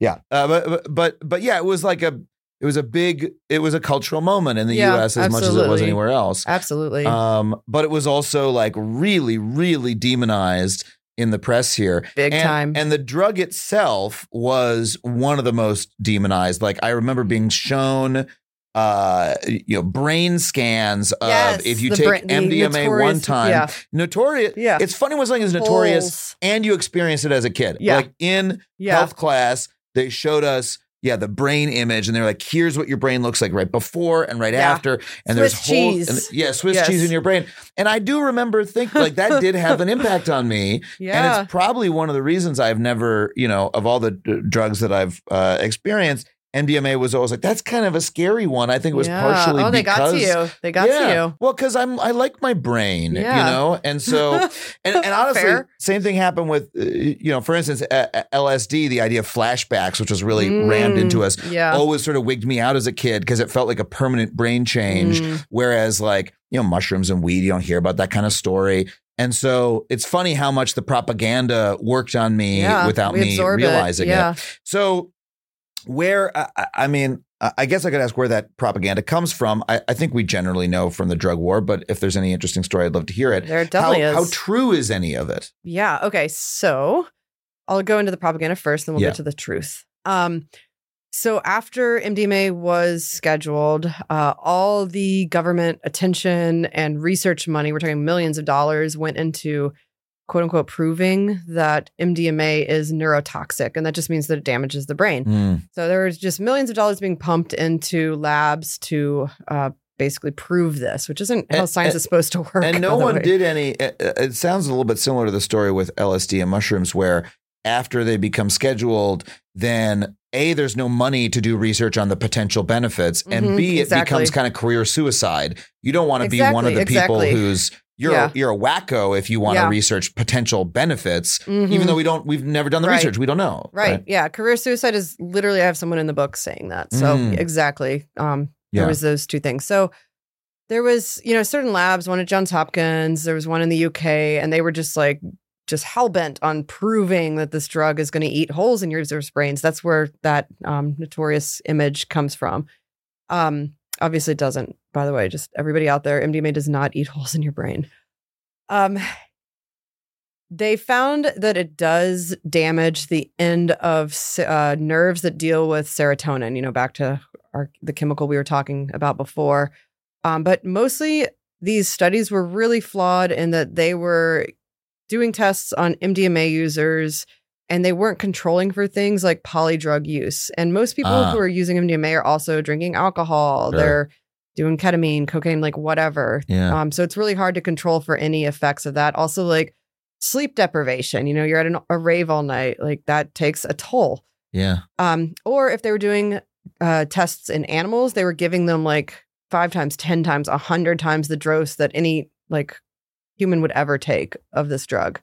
yeah. Uh, but, but but yeah, it was like a it was a big it was a cultural moment in the Yeah, U.S. as much as it was anywhere else. Absolutely. Um, but it was also like really really demonized in the press here. Big and, time. And the drug itself was one of the most demonized. Like I remember being shown uh you know brain scans of Yes, if you take the MDMA one time yeah. notorious Yeah. it's funny when something is notorious Holes. and you experience it as a kid Yeah. like in Yeah. health class they showed us yeah the brain image and they're like here's what your brain looks like right before and right Yeah. after and Swiss there's whole, cheese. and- yeah swiss Yes. cheese in your brain and i do remember think like that did have an impact on me Yeah. and it's probably one of the reasons I've never, you know, of all the d- drugs that I've uh, experienced, MDMA was always like that's kind of a scary one. I think it was Yeah. partially Oh, they because got to you. They got yeah. to you. Well, because I'm I like my brain, Yeah. you know, and so and, and honestly, Fair. same thing happened with uh, you know, for instance, uh, LSD. The idea of flashbacks, which was really rammed Mm, into us, Yeah. always sort of wigged me out as a kid because it felt like a permanent brain change. Mm. Whereas, like, you know, mushrooms and weed, you don't hear about that kind of story. And so it's funny how much the propaganda worked on me Yeah, without me absorb it. realizing Yeah. it. So, where, I, mean, I I guess I could ask where that propaganda comes from. I, I think we generally know from the drug war, but if there's any interesting story, I'd love to hear it. There definitely how, is. How true is any of it? Yeah. Okay. So I'll go into the propaganda first, then we'll Yeah. get to the truth. Um, so after MDMA was scheduled, uh, all the government attention and research money, we're talking millions of dollars, went into quote unquote proving that MDMA is neurotoxic, and that just means that it damages the brain. Mm. So there was just millions of dollars being pumped into labs to uh, basically prove this, which isn't how And- science and- is supposed to work. And no one way. did any. It, it sounds a little bit similar to the story with LSD and mushrooms, where after they become scheduled, then A, there's no money to do research on the potential benefits. And Mhm, B, it exactly. becomes kind of career suicide. You don't want to be one of the people exactly. who's. You're Yeah. you're a wacko if you want to Yeah. research potential benefits, Mhm. even though we don't we've never done the Right. research. We don't know. Right. Yeah. Career suicide is literally, I have someone in the book saying that. So, Mm. exactly. Um, Yeah. There was those two things. So, there was, you know, certain labs, one at Johns Hopkins, there was one in the UK, and they were just like, just hell bent on proving that this drug is going to eat holes in your users' brains. That's where that um, notorious image comes from. Um, obviously, it doesn't, by the way, just everybody out there, MDMA does not eat holes in your brain. Um, they found that it does damage the end of uh, nerves that deal with serotonin. You know, back to our, the chemical we were talking about before. Um, but mostly, these studies were really flawed in that they were doing tests on MDMA users and they weren't controlling for things like polydrug use. And most people Ah. who are using MDMA are also drinking alcohol. Sure. They're doing ketamine, cocaine, like whatever. Yeah. Um, so it's really hard to control for any effects of that. Also, like sleep deprivation. You know, you're at an, a rave all night. Like that takes a toll. Yeah. Um, or if they were doing uh, tests in animals, they were giving them like five times, ten times, a hundred times the dose that any like human would ever take of this drug.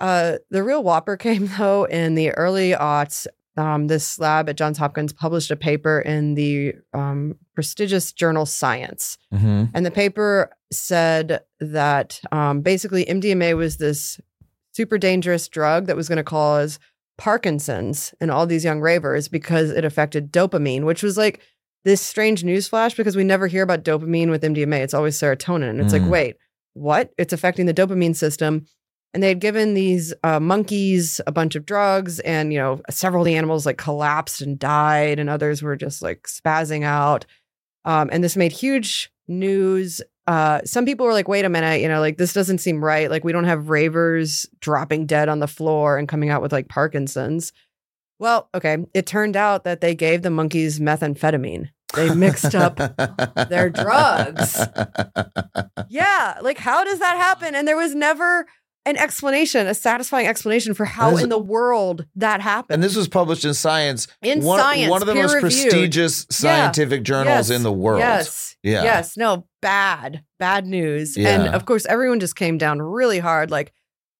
Uh, the real whopper came though in the early aughts. Um, this lab at Johns Hopkins published a paper in the um, prestigious journal Science. hmm And the paper said that um, basically MDMA was this super dangerous drug that was going to cause Parkinson's in all these young ravers because it affected dopamine, which was like this strange newsflash because we never hear about dopamine with MDMA. It's always serotonin. And it's Mm. like, wait, what? It's affecting the dopamine system. And they had given these uh, monkeys a bunch of drugs, and you know, several of the animals like collapsed and died, and others were just like spazzing out. Um, and this made huge news. Uh, some people were like, wait a minute, you know, like this doesn't seem right. Like, we don't have ravers dropping dead on the floor and coming out with like Parkinson's. Well, okay. It turned out that they gave the monkeys methamphetamine. They mixed up their drugs. Yeah. Like, how does that happen? And there was never an explanation, a satisfying explanation for how in the world that happened. And this was published in Science. In one, Science, one of the most peer-reviewed. prestigious scientific journals Yes. in the world. Yes. Yeah. Yes. No, bad, bad news. Yeah. And of course, everyone just came down really hard. Like,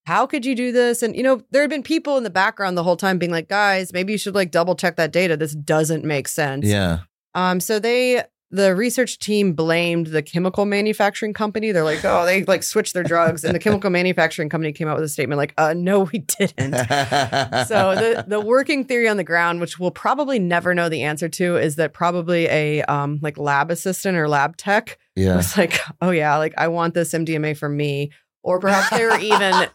how could you do this? And, you know, there had been people in the background the whole time being like, guys, maybe you should like double check that data. This doesn't make sense. Yeah. Um, so they, the research team blamed the chemical manufacturing company. They're like, oh, they like switched their drugs. And the chemical manufacturing company came out with a statement like, uh, no, we didn't. so the the working theory on the ground, which we'll probably never know the answer to, is that probably a um like lab assistant or lab tech yeah. was like, oh yeah, like I want this MDMA for me, or perhaps they were even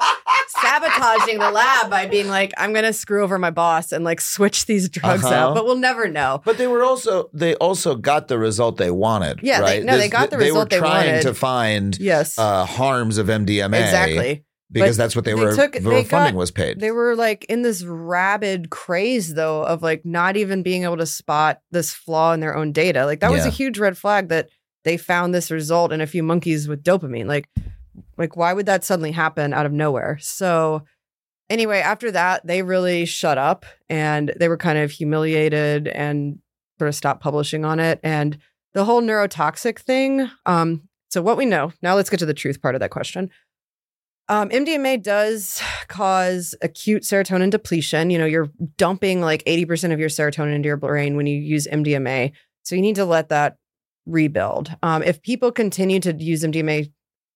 sabotaging the lab by being like, I'm gonna screw over my boss and like switch these drugs Uh-huh. out, but we'll never know. But they were also they also got the result they wanted. Yeah, they- right? no, they got the they result they were trying wanted. to find Yes, uh, harms of MDMA exactly. because But that's what they, they were. took- the they funding got- was paid. They were like in this rabid craze though of like not even being able to spot this flaw in their own data. Like that was a huge red flag that they found this result in a few monkeys with dopamine. Like like why would that suddenly happen out of nowhere? So anyway, after that, they really shut up and they were kind of humiliated and sort of stopped publishing on it and the whole neurotoxic thing um so what we know, now let's get to the truth part of that question. Um, MDMA does cause acute serotonin depletion. You know, you're dumping like 80% of your serotonin into your brain when you use MDMA. So you need to let that rebuild. Um, if people continue to use MDMA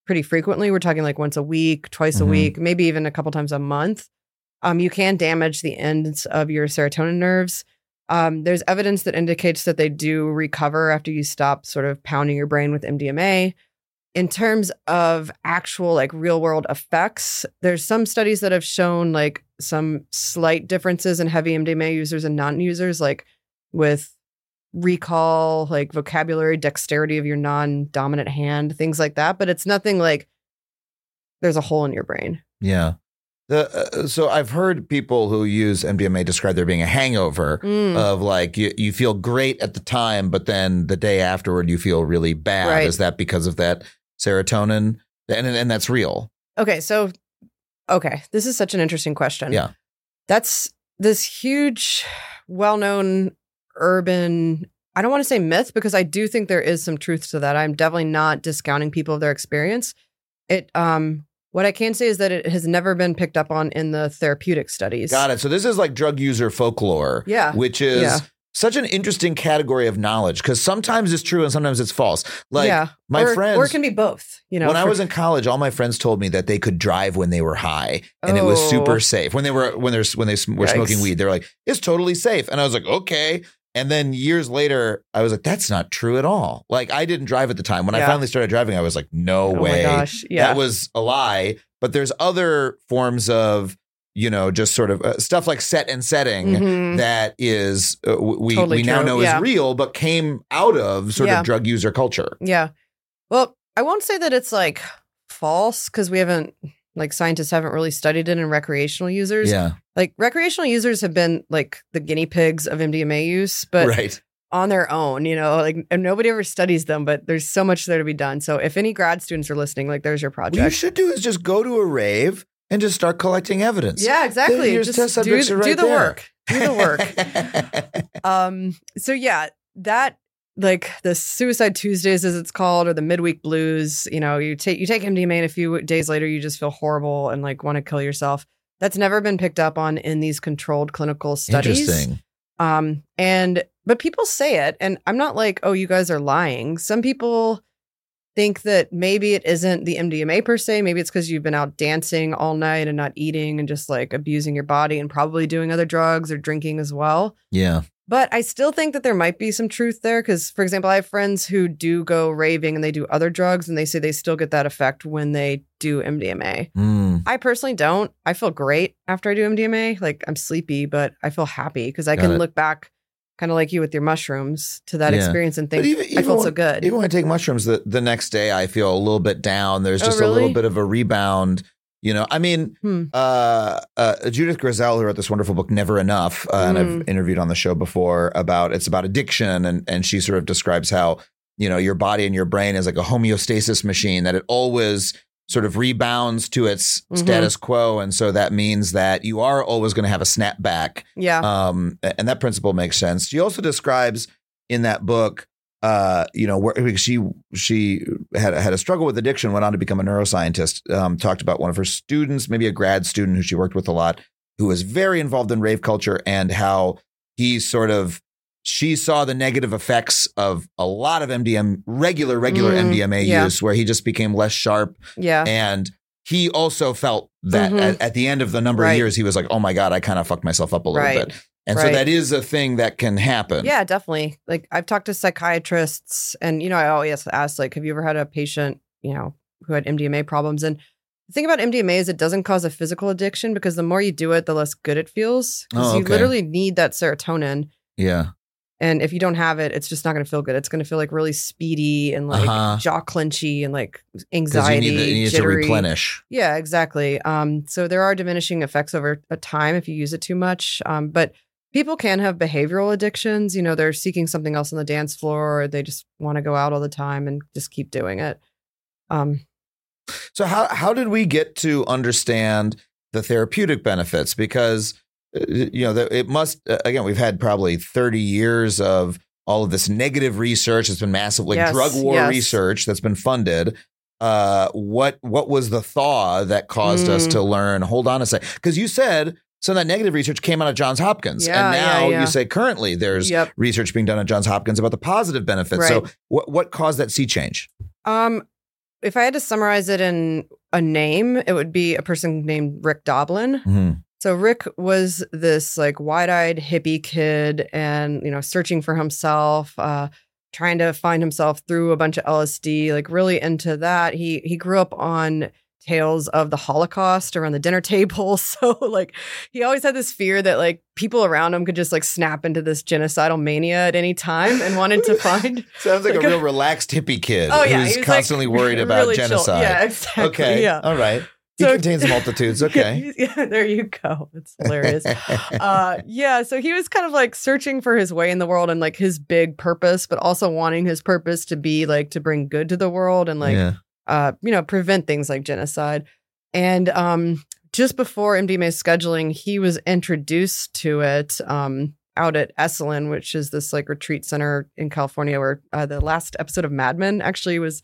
pretty frequently, we're talking like once a week, twice a Mhm. week, maybe even a couple times a month, um, you can damage the ends of your serotonin nerves. Um, there's evidence that indicates that they do recover after you stop sort of pounding your brain with MDMA in terms of actual like real world effects there's some studies that have shown like some slight differences in heavy mdma users and non-users like with recall like vocabulary dexterity of your non-dominant hand things like that but it's nothing like there's a hole in your brain Yeah. The, uh, so I've heard people who use MDMA describe there being a hangover Mm. of like you, you feel great at the time, but then the day afterward you feel really bad. Right. Is that because of that serotonin? And and that's real. Okay, so okay, this is such an interesting question. Yeah. That's this huge well-known urban I don't want to say myth because I do think there is some truth to that. I'm definitely not discounting people of their experience. It um what I can say is that it has never been picked up on in the therapeutic studies. Got it. So this is like drug user folklore. Yeah. Which is Yeah. such an interesting category of knowledge because sometimes it's true and sometimes it's false. Like yeah. my or, friends or it can be both, you know. when I was in college, all my friends told me that they could drive when they were high, and it was Oh. super safe. When they were when they're when they were smoking weed, they were like, "It's totally safe," and I was like, "Okay." And then years later, I was like, "That's not true at all." Like I didn't drive at the time. When I finally started driving, I was like, "No oh way, my gosh. Yeah. that was a lie." But there's other forms of you know just sort of uh, stuff like set and setting Mhm. that is uh, we Totally we now know Yeah. is real, but came out of sort Yeah. of drug user culture. Yeah. Well, I won't say that it's like false because we haven't, like, scientists haven't really studied it in recreational users. Yeah, Like, recreational users have been like the guinea pigs of MDMA use, but right. on their own, you know, like, and nobody ever studies them, but there's so much there to be done. So if any grad students are listening, like, there's your project. What you should do is just go to a rave and just start collecting evidence. yeah, exactly. Your Just test do, subjects are do the there. work. Do the work. Um, so yeah, that like the Suicide Tuesdays as it's called, or the midweek blues, you know, you take you take MDMA and a few days later you just feel horrible and like want to kill yourself. That's never been picked up on in these controlled clinical studies. Interesting. Um, and but people say it, and I'm not like, oh, you guys are lying. Some people think that maybe it isn't the MDMA per se. Maybe it's because you've been out dancing all night and not eating and just like abusing your body and probably doing other drugs or drinking as well. Yeah. But I still think that there might be some truth there because, for example, I have friends who do go raving and they do other drugs and they say they still get that effect when they do MDMA. Mm. I personally don't. I feel great after I do MDMA. Like I'm sleepy, but I feel happy because I Got can it. look back, kind of like you with your mushrooms, to that Yeah. experience and think But even- I even felt so good. Even when I take mushrooms, the, the next day I feel a little bit down. There's Oh, just a little bit of a rebound. You know, I mean, Hmm. uh, uh, Judith Grisel, who wrote this wonderful book, Never Enough, uh, and I've Mm. interviewed on the show before about it's about addiction, and and she sort of describes how you know your body and your brain is like a homeostasis machine that it always sort of rebounds to its Mhm. status quo, and so that means that you are always going to have a snapback yeah. um, and that principle makes sense. She also describes in that book, uh, you know, where she she had had a struggle with addiction, went on to become a neuroscientist. Um, talked about one of her students, maybe a grad student who she worked with a lot, who was very involved in rave culture, and how he sort of she saw the negative effects of a lot of MDM regular regular Mm, MDMA yeah. use, where he just became less sharp yeah. and he also felt that Mhm. at, at the end of the number Right. of years, he was like, oh my God, I kind of fucked myself up a little Right. bit. And so that is a thing that can happen. Yeah, definitely. Like I've talked to psychiatrists and you know, I always ask like, have you ever had a patient, you know, who had MDMA problems? And the thing about MDMA is it doesn't cause a physical addiction because the more you do it, the less good it feels. Because Oh, you literally need that serotonin. Yeah. And if you don't have it, it's just not going to feel good. It's going to feel like really speedy and like Uh-huh. jaw clenchy and like Because you anxiety. need, the, you need to jittery. replenish. Yeah, exactly. Um, so there are diminishing effects over a time if you use it too much. Um, but people can have behavioral addictions. You know, they're seeking something else on the dance floor, or they just want to go out all the time and just keep doing it. Um, So how how did we get to understand the therapeutic benefits? Because uh, you know it must uh, again we've had probably thirty years of all of this negative research that's been massive, like Yes, drug war yes. research that's been funded. Uh, what what was the thaw that caused us Mm. to learn? Hold on a sec, because you said some of that negative research came out of Johns Hopkins, Yeah, and now yeah. you say currently there's yep. research being done at Johns Hopkins about the positive benefits. So what what caused that sea change? Um, if I had to summarize it in a name, it would be a person named Rick Doblin. Mhm. So Rick was this like wide-eyed hippie kid and you know searching for himself, uh trying to find himself through a bunch of LSD, like really into that. He he grew up on tales of the Holocaust around the dinner table. So like he always had this fear that like people around him could just like snap into this genocidal mania at any time and wanted to find Sounds like, Like a a- real relaxed hippie kid Oh yeah, who's he was, like, constantly worried about really chill. genocide. Yeah, exactly. Okay. Yeah. All right. He So- contains multitudes. Okay. yeah, there you go. It's hilarious. uh, yeah, so he was kind of like searching for his way in the world and like his big purpose, but also wanting his purpose to be like to bring good to the world and like yeah. Uh, you know, prevent things like genocide. And um, just before MDMA scheduling, he was introduced to it um, out at Esalen, which is this like retreat center in California, where uh, the last episode of Mad Men actually was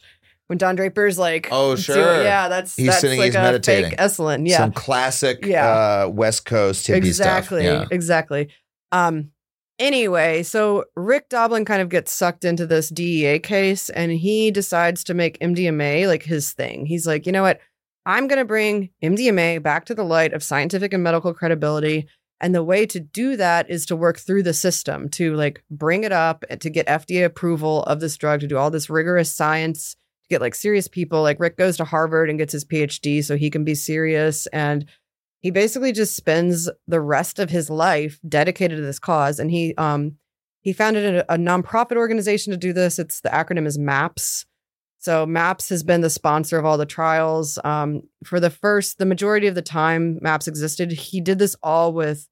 when Don Draper's like, Oh, doing- sure. yeah, that's He's that's sitting, like he's a meditating. fake Esalen, yeah, Some classic Yeah. uh, West Coast hippie exactly stuff. Yeah. exactly um anyway so rick doblin kind of gets sucked into this dea case and he decides to make mdma like his thing. He's like you know what? I'm going to bring mdma back to the light of scientific and medical credibility and the way to do that is to work through the system to like bring it up and to get fda approval of this drug to do all this rigorous science to get like serious people. Like rick goes to harvard and gets his phd so he can be serious and he basically just spends the rest of his life dedicated to this cause and he um he founded a, a nonprofit organization to do this. It's the acronym is maps. So maps has been the sponsor of all the trials. Um for the first the majority of the time maps existed he did this all with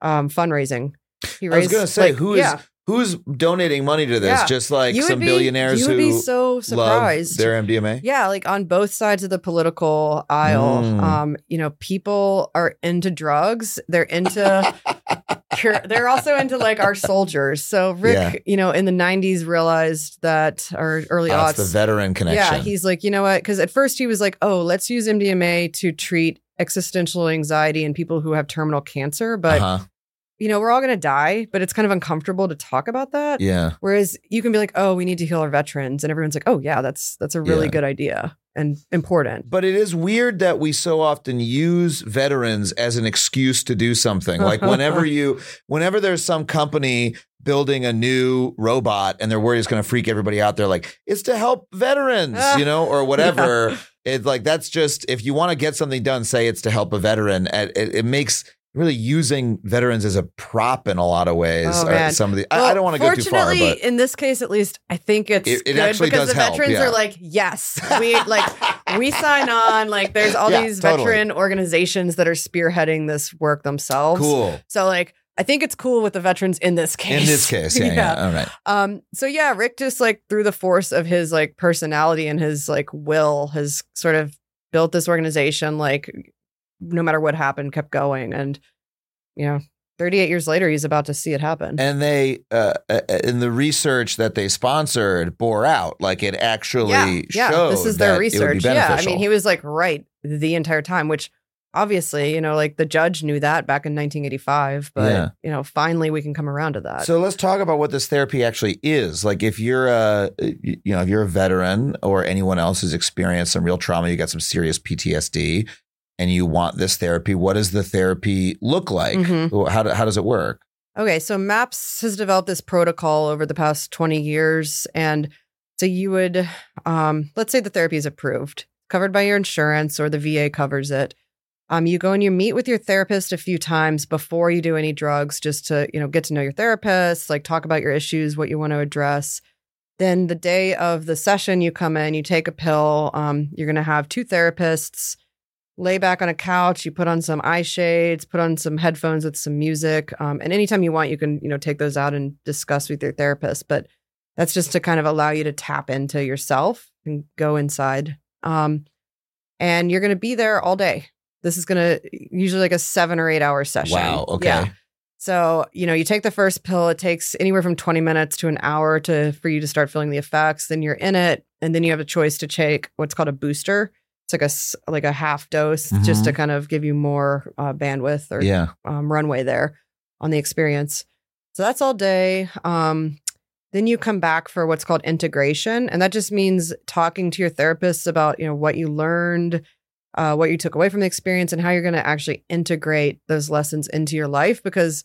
um fundraising. He I was going to say, like, who is yeah, who's donating money to this? Yeah. Just like some be- billionaires you would who be so love surprised their MDMA? yeah, like on both sides of the political aisle. Mm. Um, you know, people are into drugs. They're into they're also into like our soldiers. So Rick, Yeah. you know, in the 90s realized that or early Oh, aughts. the veteran connection. Yeah, he's like, you know what? Because at first he was like, oh, let's use MDMA to treat existential anxiety in people who have terminal cancer. But, uh-huh. You know, we're all going to die, but it's kind of uncomfortable to talk about that. Yeah. Whereas you can be like, oh, we need to heal our veterans. And everyone's like, oh, yeah, that's that's a really Yeah. good idea and important. But it is weird that we so often use veterans as an excuse to do something. Like whenever you, whenever there's some company building a new robot and they're worried it's going to freak everybody out, they're like, it's to help veterans, you know, or whatever. It's like that's just if you want to get something done, say it's to help a veteran. It, it, it makes really using veterans as a prop in a lot of ways. Oh, man. some of the I, I don't want to go too far, Fortunately, in this case, at least, I think it's It- it good because the help, veterans yeah. are like, yes, we like we sign on. Like, there's all Yeah, these totally. veteran organizations that are spearheading this work themselves. cool. So, like, I think it's cool with the veterans in this case. In this case, yeah, yeah. All right. Um, so yeah, Rick just like through the force of his like personality and his like will has sort of built this organization, like no matter what happened, kept going. And you know, 38 years later, he's about to see it happen. and they uh, uh, in the research that they sponsored bore out like it actually yeah, yeah. showed This is their it would be research. Yeah. I mean, he was like right the entire time, which obviously, you know, like the judge knew that back in 1985, but Yeah. you know, finally we can come around to that. so let's talk about what this therapy actually is like if you're a you know if you're a veteran or anyone else who's experienced some real trauma you got some serious ptsd and you want this therapy what does the therapy look like Mhm. how, do, how does it work Okay, so MAPS has developed this protocol over the past 20 years. And so you would, um, let's say the therapy is approved, covered by your insurance or the VA covers it. Um, you go and you meet with your therapist a few times before you do any drugs, just to you know get to know your therapist, like talk about your issues, what you want to address. Then the day of the session, you come in, you take a pill. Um, you're going to have two therapists lay back on a couch. You put on some eye shades, put on some headphones with some music, um, and anytime you want, you can you know take those out and discuss with your therapist. But that's just to kind of allow you to tap into yourself and go inside. Um, and you're going to be there all day. This is going to usually like a seven or eight hour session. wow okay Yeah. So, you know, you take the first pill, it takes anywhere from 20 minutes to an hour to for you to start feeling the effects. Then you're in it, and then you have a choice to take what's called a booster. It's like a like a half dose just to kind of give you more uh, bandwidth or yeah um, runway there on the experience. So that's all day. Um, then you come back for what's called integration, and that just means talking to your therapist about you know what you learned, uh, what you took away from the experience, and how you're going to actually integrate those lessons into your life. Because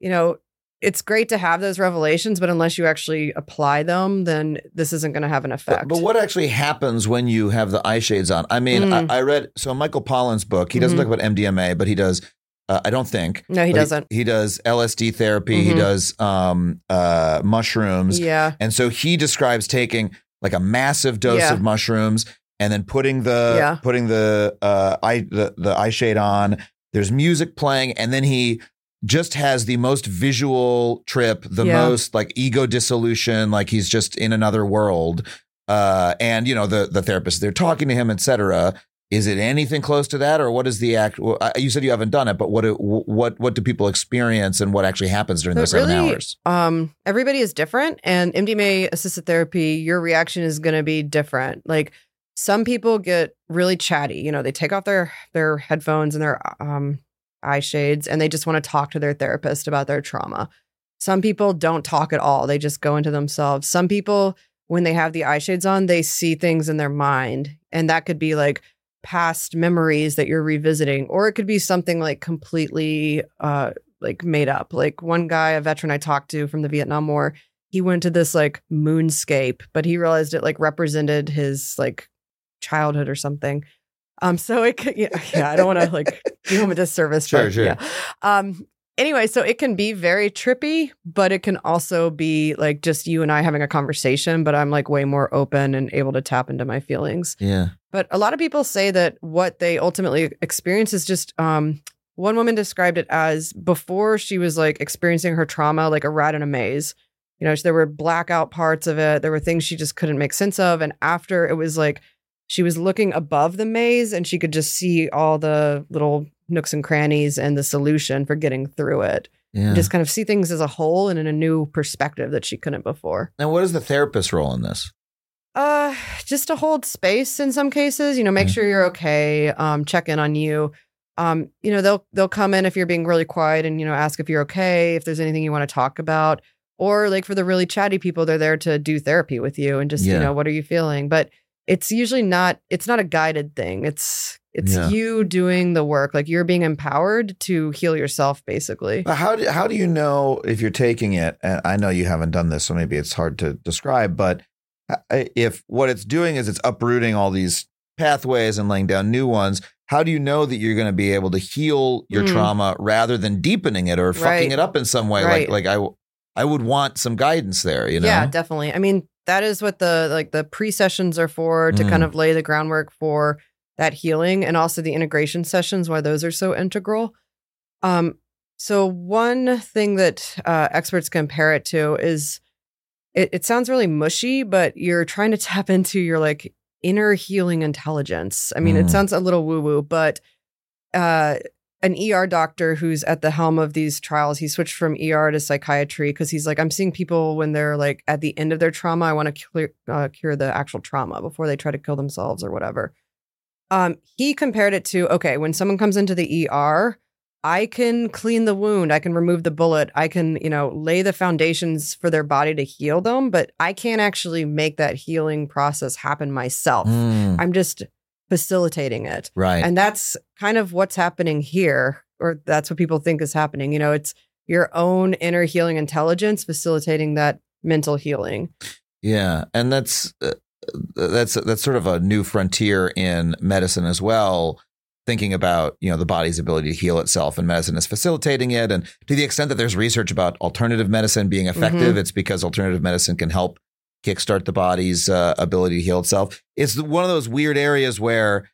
you know it's great to have those revelations, but unless you actually apply them, then this isn't going to have an effect. But, but what actually happens when you have the eye shades on? I mean, Mm. I, I read so Michael Pollan's book. He doesn't Mhm. talk about MDMA, but he does. Uh, I don't think. no, he doesn't. He, does LSD therapy. He Mhm. does um, uh, mushrooms, Yeah. and so he describes taking like a massive dose Yeah. of mushrooms and then putting the Yeah. putting the uh eye the, the eye shade on. There's music playing, and then he just has the most visual trip, the Yeah. most like ego dissolution, like he's just in another world. Uh, and you know the the therapist, they're talking to him, etc. Is it anything close to that, or what is the act? well, You said you haven't done it, but what do, what what do people experience, and what actually happens during So those seven hours? Um, everybody is different, and MDMA assisted therapy, your reaction is going to be different. Like some people get really chatty. You know, they take off their their headphones and their um eye shades, and they just want to talk to their therapist about their trauma. Some people don't talk at all; they just go into themselves. Some people, when they have the eye shades on, they see things in their mind, and that could be like past memories that you're revisiting, or it could be something like completely uh like made up. Like one guy, a veteran I talked to from the Vietnam War, he went to this like moonscape, but he realized it like represented his like childhood or something. Um, so it could, yeah, yeah I don't want to like do him a disservice. Sure, but, sure. Yeah. Um, anyway, so it can be very trippy, but it can also be like just you and I having a conversation, but I'm like way more open and able to tap into my feelings. Yeah, But a lot of people say that what they ultimately experience is just um one woman described it as before she was like experiencing her trauma like a rat in a maze. You know, there were blackout parts of it. There were things she just couldn't make sense of. And after it was like she was looking above the maze and she could just see all the little nooks and crannies and the solution for getting through it. yeah. Just kind of see things as a whole and in a new perspective that she couldn't before. and what is the therapist role in this? Uh, just to hold space in some cases, you know, make Okay. sure you're okay. Um, check in on you. Um, you know, they'll they'll come in if you're being really quiet and you know ask if you're okay, if there's anything you want to talk about, or like for the really chatty people, they're there to do therapy with you and just Yeah. you know what are you feeling. But it's usually not it's not a guided thing. It's it's Yeah. you doing the work, like you're being empowered to heal yourself, basically. How do, how do you know if you're taking it? And I know you haven't done this, so maybe it's hard to describe. But uh, if what it's doing is it's uprooting all these pathways and laying down new ones, how do you know that you're going to be able to heal your Mm. trauma rather than deepening it or fucking Right. it up in some way? Right. Like like I I would want some guidance there. You know? Yeah, definitely. I mean, that is what the like the pre sessions are for to Mm. kind of lay the groundwork for that healing and also the integration sessions why those are so integral. Um so one thing that uh, experts compare it to is it, it sounds really mushy, but you're trying to tap into your like inner healing intelligence. I mean, Mm. it sounds a little woo woo, but uh, an ER doctor who's at the helm of these trials, he switched from ER to psychiatry because he's like, I'm seeing people when they're like at the end of their trauma. I want to clear, uh, cure the actual trauma before they try to kill themselves or whatever. Um, he compared it to okay, when someone comes into the ER, I can clean the wound, I can remove the bullet, I can, you know, lay the foundations for their body to heal them, but I can't actually make that healing process happen myself. Mm, I'm just facilitating it. right. And that's kind of what's happening here, or that's what people think is happening. You know, it's your own inner healing intelligence facilitating that mental healing. Yeah, and that's uh, that's that's sort of a new frontier in medicine as well. Thinking about you know the body's ability to heal itself, and medicine is facilitating it. And to the extent that there's research about alternative medicine being effective, it's because alternative medicine can help kickstart the body's uh, ability to heal itself. It's one of those weird areas where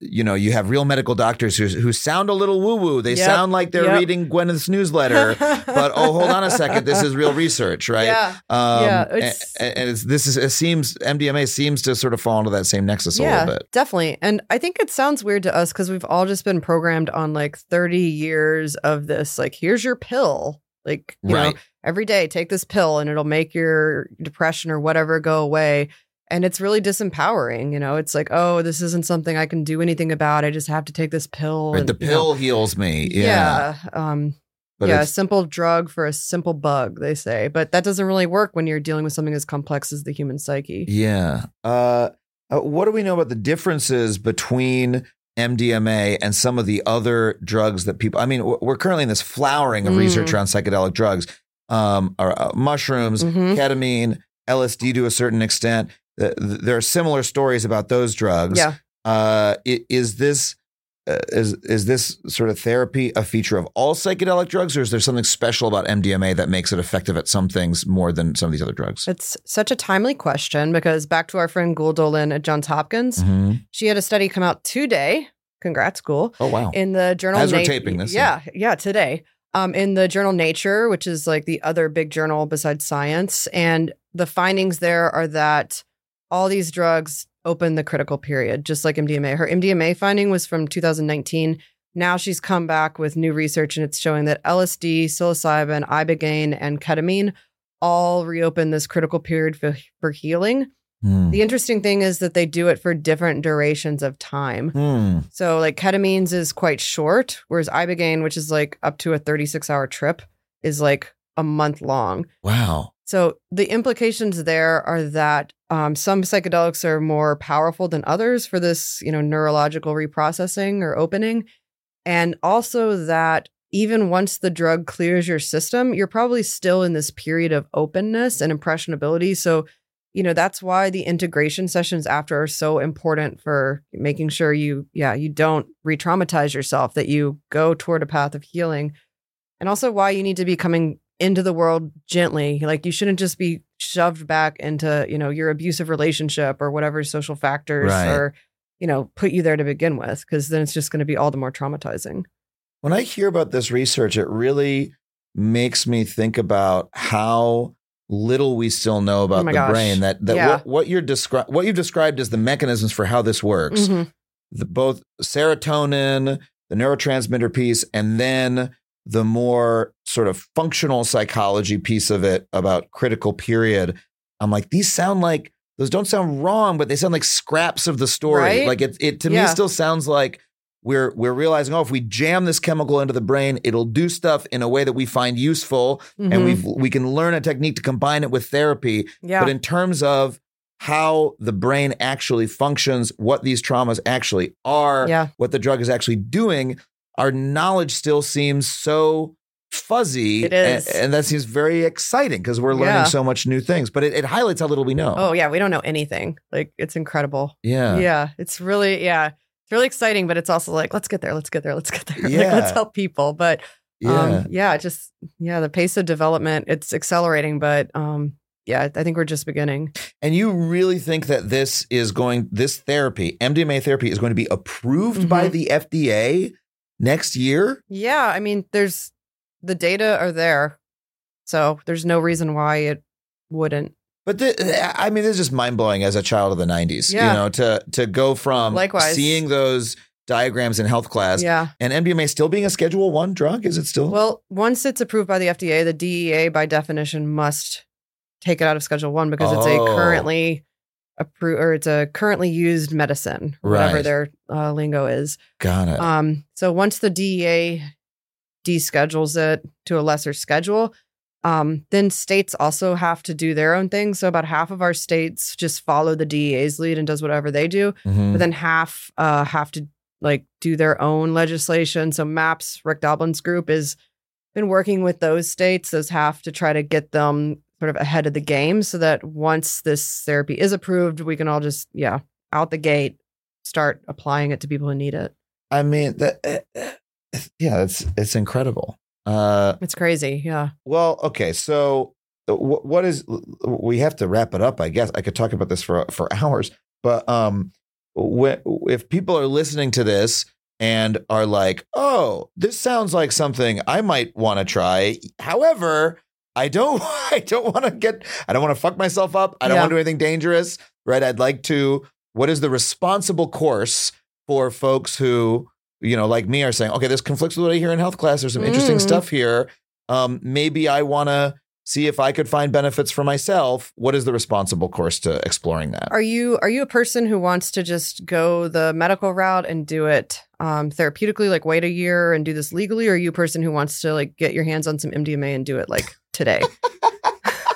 you know you have real medical doctors who who sound a little woo woo. They Yep, sound like they're yep. reading Gwyneth's newsletter, but oh, hold on a second, this is real research, right? Yeah. Um, Yeah, it's- a- and it's, this is it seems MDMA seems to sort of fall into that same nexus a yeah, little bit. definitely. And I think it sounds weird to us because we've all just been programmed on like 30 years of this. Like, here's your pill. Like, you Right. know, every day take this pill and it'll make your depression or whatever go away. And it's really disempowering. You know, it's like, oh, this isn't something I can do anything about. I just have to take this pill. And, the you know, pill heals me. Yeah, yeah. Um, but yeah, a simple drug for a simple bug, they say. But that doesn't really work when you're dealing with something as complex as the human psyche. yeah. Uh, uh, what do we know about the differences between MDMA and some of the other drugs that people? I mean, we're currently in this flowering of Mm. research around psychedelic drugs, um, or, uh, mushrooms, Mhm. ketamine, LSD to a certain extent. Uh, th- there are similar stories about those drugs. Yeah. Uh, is this uh, is is this sort of therapy a feature of all psychedelic drugs, or is there something special about MDMA that makes it effective at some things more than some of these other drugs? It's such a timely question because back to our friend Gül Dölen at Johns Hopkins, Mhm. she had a study come out today. Congrats, Gül. Oh wow! In the journal As we're taping this, Yeah, yeah, today. Um, in the journal Nature, which is like the other big journal besides Science, and the findings there are that all these drugs open the critical period, just like MDMA. Her MDMA finding was from 2019. Now she's come back with new research, and it's showing that LSD, psilocybin, ibogaine, and ketamine all reopen this critical period for, for healing. Hmm. The interesting thing is that they do it for different durations of time. Hmm. So like ketamine's is quite short, whereas ibogaine, which is like up to a 36 hour trip, is like a month long. Wow. So the implications there are that um, some psychedelics are more powerful than others for this, you know, neurological reprocessing or opening, and also that even once the drug clears your system, you're probably still in this period of openness and impressionability. So, you know, that's why the integration sessions after are so important for making sure you, yeah, you don't re-traumatize yourself, that you go toward a path of healing, and also why you need to be coming into the world gently. Like you shouldn't just be shoved back into, you know, your abusive relationship or whatever social factors Right. or, you know, put you there to begin with, because then it's just going to be all the more traumatizing. When I hear about this research, it really makes me think about how little we still know about Oh the gosh. brain. That that Yeah. what, what you're descri- what you've described as the mechanisms for how this works. Mhm. The, both serotonin, the neurotransmitter piece, and then the more sort of functional psychology piece of it about critical period. I'm like, these sound like those don't sound wrong, but they sound like scraps of the story. Right? Like it, it to me still sounds like we're we're realizing, oh, if we jam this chemical into the brain, it'll do stuff in a way that we find useful, and Mhm. we we can learn a technique to combine it with therapy. yeah. But in terms of how the brain actually functions, what these traumas actually are, yeah. what the drug is actually doing, our knowledge still seems so fuzzy. It is. And, and that seems very exciting because we're learning Yeah. so much new things. But it, it highlights how little we know. Oh yeah, we don't know anything. Like it's incredible. yeah. Yeah, it's really yeah, it's really exciting, but it's also like let's get there, let's get there, let's get there. Like Yeah. let's help people. But Yeah. um, yeah, just yeah, the pace of development it's accelerating, but um, yeah, I think we're just beginning. And you really think that this is going, this therapy, MDMA therapy, is going to be approved by Mhm. the FDA next year? Yeah, I mean, there's the data are there, so there's no reason why it wouldn't. But the, I mean, this is just mind blowing as a child of the '90s. Yeah. You know, to to go from Likewise. seeing those diagrams in health class Yeah. and MDMA still being a Schedule One drug. Is it still? Well, once it's approved by the FDA, the DEA by definition must take it out of Schedule One because it's Oh. a currently approved or it's a currently used medicine, whatever Right. their uh, lingo is. got it. Um, so once the DEA deschedules it to a lesser schedule, um, then states also have to do their own thing. So about half of our states just follow the DEA's lead and does whatever they do Mhm. but then half uh, have to like do their own legislation. So MAPS, Rick Doblin's group, is been working with those states. Those have to try to get them sort of ahead of the game, so that once this therapy is approved, we can all just yeah out the gate start applying it to people who need it. I mean, that, uh, yeah, it's it's incredible. Uh, It's crazy, yeah. well, okay, so uh, wh- what is? We have to wrap it up. I guess I could talk about this for for hours, but um, if people are listening to this and are like, "Oh, this sounds like something I might want to try," however. I don't. I don't want to get. I don't want to fuck myself up. I don't Yeah. want to do anything dangerous. Right. I'd like to. What is the responsible course for folks who, you know, like me, are saying, okay, this conflicts with what I hear in health class. There's some interesting Mm. stuff here. Um, maybe I want to see if I could find benefits for myself. What is the responsible course to exploring that? Are you are you a person who wants to just go the medical route and do it um, therapeutically, like wait a year and do this legally, or are you a person who wants to like get your hands on some MDMA and do it like today?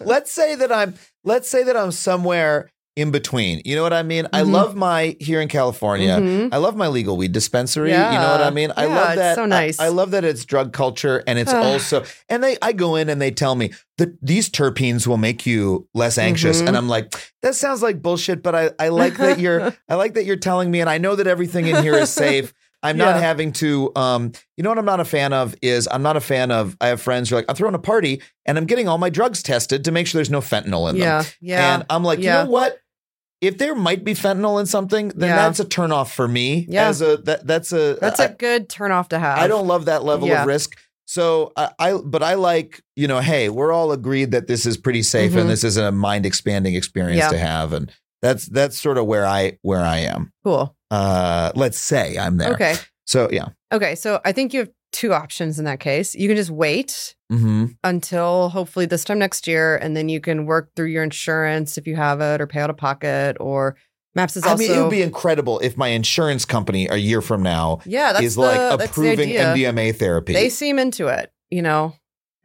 let's say that I'm let's say that I'm somewhere in between. You know what I mean? I Mhm. love my here in California. Mhm. I love my legal weed dispensary. You know what I Yeah. mean? I Yeah, love that. so nice. I, love that it's drug culture and it's also and they I go in and they tell me that these terpenes will make you less anxious. Mhm. And I'm like, that sounds like bullshit, but I, I like that you're I like that you're telling me and I know that everything in here is safe. I'm not having to um you know what I'm not a fan of is I'm not a fan of I have friends who are like, I'm throwing a party and I'm getting all my drugs tested to make sure there's no fentanyl in them. Yeah. Yeah. And I'm like, Yeah. you know what? If there might be fentanyl in something, then Yeah. that's a turnoff for me. Yeah. As a that that's a That's a a good turnoff to have. I don't love that level Yeah. of risk. So I, I but I like, you know, hey, we're all agreed that this is pretty safe Mhm. and this is a mind expanding experience Yeah. to have. And that's that's sort of where I where I am. Cool. Uh let's say I'm there. Okay. So yeah. Okay. So I think you have two options in that case. You can just wait Mm-hmm. until hopefully this time next year, and then you can work through your insurance if you have it, or pay out of pocket, or MAPS is I also. mean, it would be incredible if my insurance company a year from now yeah, that's is the, like approving idea. MDMA therapy. They seem into it. You know,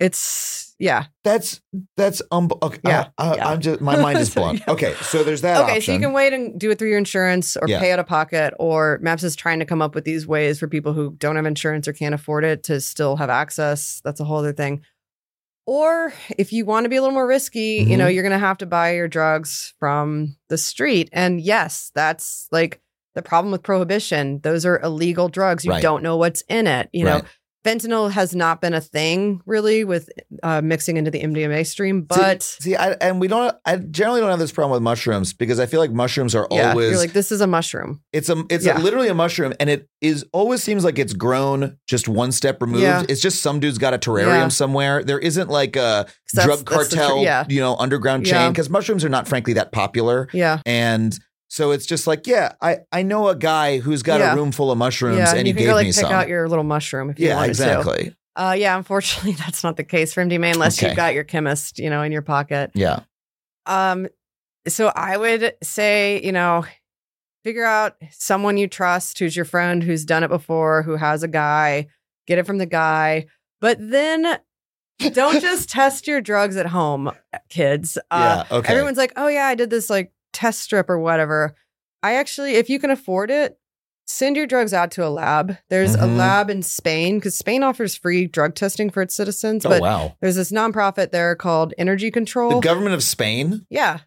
it's yeah. That's that's um. Okay, Yeah, I, I, yeah. I'm just my mind is blown. Yeah. Okay, so there's that. okay, so you can wait and do it through your insurance or Yeah. pay out of pocket, or MAPS is trying to come up with these ways for people who don't have insurance or can't afford it to still have access. That's a whole other thing. Or if you want to be a little more risky, you Mm-hmm. know, you're going to have to buy your drugs from the street. And yes, that's like the problem with prohibition. Those are illegal drugs. You Right. don't know what's in it. You know, Right. Fentanyl has not been a thing really with uh, mixing into the MDMA stream, but See, I, and we don't. I generally don't have this problem with mushrooms because I feel like mushrooms are yeah, always. you're like, this is a mushroom. it's a. It's Yeah. a, literally a mushroom, and it is always seems like it's grown just one step removed. Yeah. It's just some dude's got a terrarium somewhere. There isn't like a 'Cause that's- drug that's tr- cartel, you know, underground chain because mushrooms are not, frankly, that popular. Yeah. And so it's just like, yeah, I I know a guy who's got Yeah. a room full of mushrooms, yeah, and you he gave go like me pick some. out your little mushroom if you want to. yeah, wanted exactly. to. Uh, yeah, unfortunately, that's not the case for MDMA unless Okay. you've got your chemist, you know, in your pocket. Yeah. Um, so I would say, you know, figure out someone you trust, who's your friend, who's done it before, who has a guy, get it from the guy, but then. Don't just test your drugs at home, kids. Uh, yeah. Okay. Everyone's like, oh, yeah, I did this like test strip or whatever. I actually, if you can afford it, send your drugs out to a lab. There's a Mhm. lab in Spain because Spain offers free drug testing for its citizens. oh but wow. there's this nonprofit there called Energy Control. The government of Spain, yeah.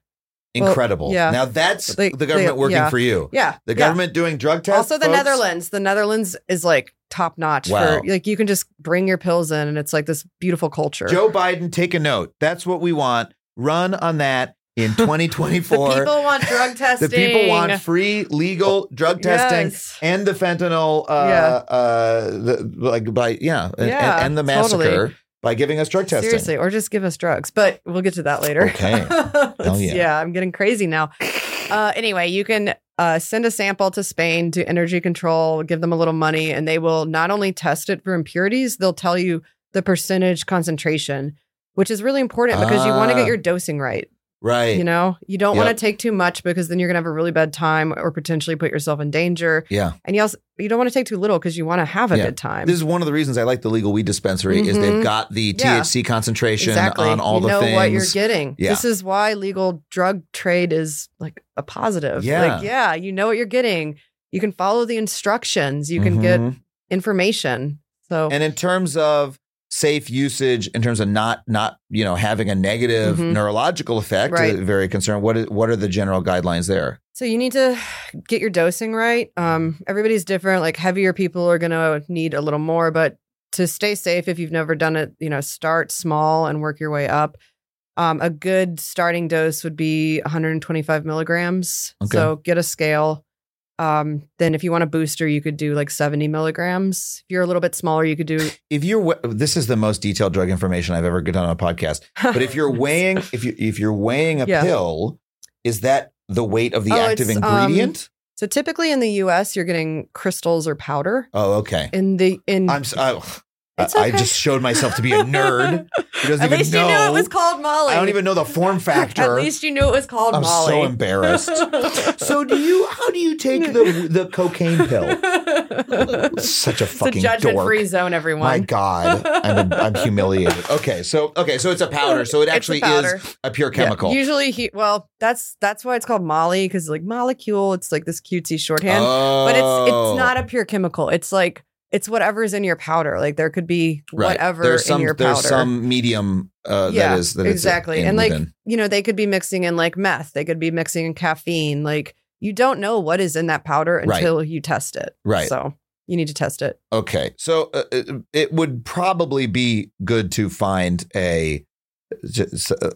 Well, incredible. yeah. Now that's They- the government they- working yeah. for you. Yeah. The yeah. government doing drug tests. Also, the folks? Netherlands. The Netherlands is like top notch Wow. for like you can just bring your pills in and it's like this beautiful culture. Joe Biden, take a note. That's what we want. Run on that in 2024. the 2024. people want drug testing. The people want free, legal drug testing Yes. and the fentanyl, uh, Yeah. uh, the, like by yeah, and, Yeah, and, and the massacre totally. by giving us drug testing. Seriously, or just give us drugs. But we'll get to that later. Okay. Yeah. yeah. I'm getting crazy now. Uh, anyway, you can uh, send a sample to Spain to Energy Control, give them a little money, and they will not only test it for impurities, they'll tell you the percentage concentration, which is really important because you want to Ah. get your dosing right. Right. You know, you don't want to take too much because then you're gonna have a really bad time or potentially put yourself in danger. yeah. And you also you don't want to take too little because you want to have a Yeah. good time. This is one of the reasons I like the legal weed dispensary is they've Mhm. got the Yeah. THC concentration exactly. on all you the know things. what you're getting. Yeah. This is why legal drug trade is like a positive. Yeah. Like, yeah, you know what you're getting. You can follow the instructions. You can get Mhm. information. So And in terms of safe usage, in terms of not not you know having a negative Mhm. neurological effect, Right. uh, very concerned. What is, what are the general guidelines there? So you need to get your dosing right. Um, everybody's different. Like heavier people are gonna need a little more, but to stay safe, if you've never done it, you know, start small and work your way up. Um, a good starting dose would be 125 milligrams. Okay. So get a scale. Um, then if you want a booster, you could do like 70 milligrams. If you're a little bit smaller, you could do. If you're this is the most detailed drug information I've ever done on a podcast. But if you're weighing if you if you're weighing a Yeah. pill, is that the weight of the Oh, active um, ingredient? so typically in the U.S., you're getting crystals or powder. oh, okay. In the in I'm I, It's I, just showed myself to be a nerd. At even least know. you knew it was called Molly. I don't even know the form factor. At least you knew it was called I'm Molly. so embarrassed. so do you? How do you take the the cocaine pill? Such a it's a fucking judgment free zone, everyone. My God, I'm, I'm humiliated. Okay, so okay, so it's a powder. So it It's a actually is a pure Yeah, chemical. Usually, he well, that's that's why it's called Molly because like molecule. It's like this cutesy shorthand, but it's Oh. it's not a oh. pure chemical. It's like it's whatever's in your powder. Like there could be Right. whatever There's some, in your powder. There's some medium uh, yeah, that is that exactly. and like within. you know, they could be mixing in like meth. They could be mixing in caffeine. Like you don't know what is in that powder Right. until you test it. Right. So you need to test it. Okay, so uh, it, it would probably be good to find a just, uh,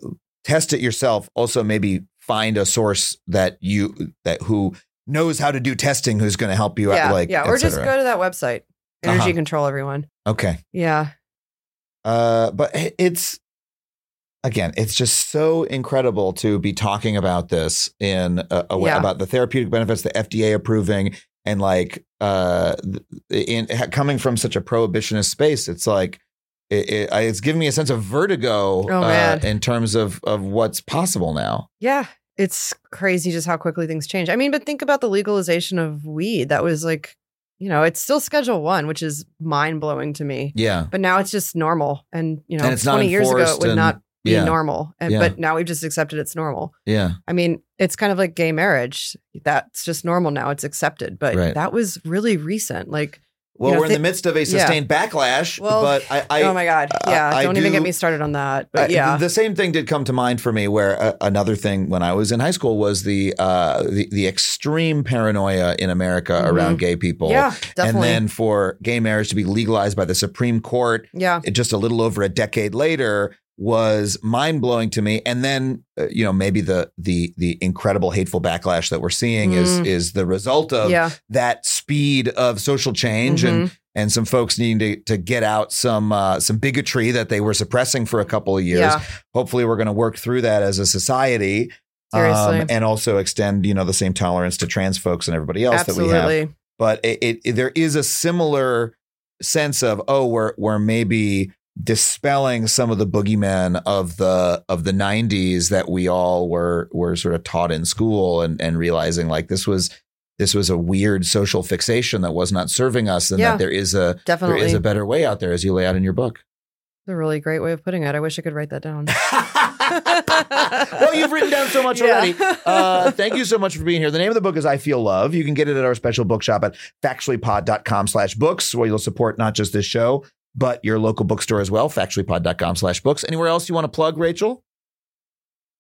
test it yourself. Also, maybe find a source that you that who knows how to do testing, who's going to help you yeah, out. Like, yeah, or just go to that website. Energy Uh-huh. control, everyone. Okay, Yeah, uh, but it's again, it's just so incredible to be talking about this in a, a way Yeah. about the therapeutic benefits, the FDA approving, and like uh, in coming from such a prohibitionist space. It's like. It, it, it's giving me a sense of vertigo Oh, uh, in terms of, of what's possible now. yeah. It's crazy just how quickly things change. I mean, but think about the legalization of weed. That was like, you know, it's still Schedule One, which is mind blowing to me. Yeah. But now it's just normal, and you know, And twenty years ago it would and- not be yeah. normal, and Yeah. but now we've just accepted it's normal. Yeah. I mean, it's kind of like gay marriage. That's just normal now. It's accepted. But Right. that was really recent. Like, Well, You know, we're in the midst of a yeah. sustained backlash, Well, but I, I oh my God. Yeah. I don't even get me started on that. But yeah. the same thing did come to mind for me. Where uh, another thing when I was in high school was the uh, the, the extreme paranoia in America Mhm. around gay people. yeah. Definitely. And then for gay marriage to be legalized by the Supreme Court yeah. it- just a little over a decade later was mind blowing to me. And then, uh, you know, maybe the the the incredible hateful backlash that we're seeing is Mm. is the result of Yeah. that speed of social change and Mhm. and some folks needing to to get out some uh, some bigotry that they were suppressing for a couple of years. Yeah. Hopefully, we're going to work through that as a society. um, and also extend, you know, the same tolerance to trans folks and everybody else that we have but it, it, it- there is a similar sense of oh we're we're maybe dispelling some of the boogeymen of the of the 90s that we all were were sort of taught in school and and realizing like this was this was a weird social fixation that was not serving us and Yeah. that there is a Definitely. there is a better way out there as you lay out in your book It's a really great way of putting it. I wish I could write that down. well, you've written down so much Yeah. already. Uh, thank you so much for being here. The name of the book is I Feel Love. You can get it at our special bookshop at factuallypod.com slash books, where you'll support not just this show, but your local bookstore as well, factuallypod.com slash books. Anywhere else you want to plug, Rachel?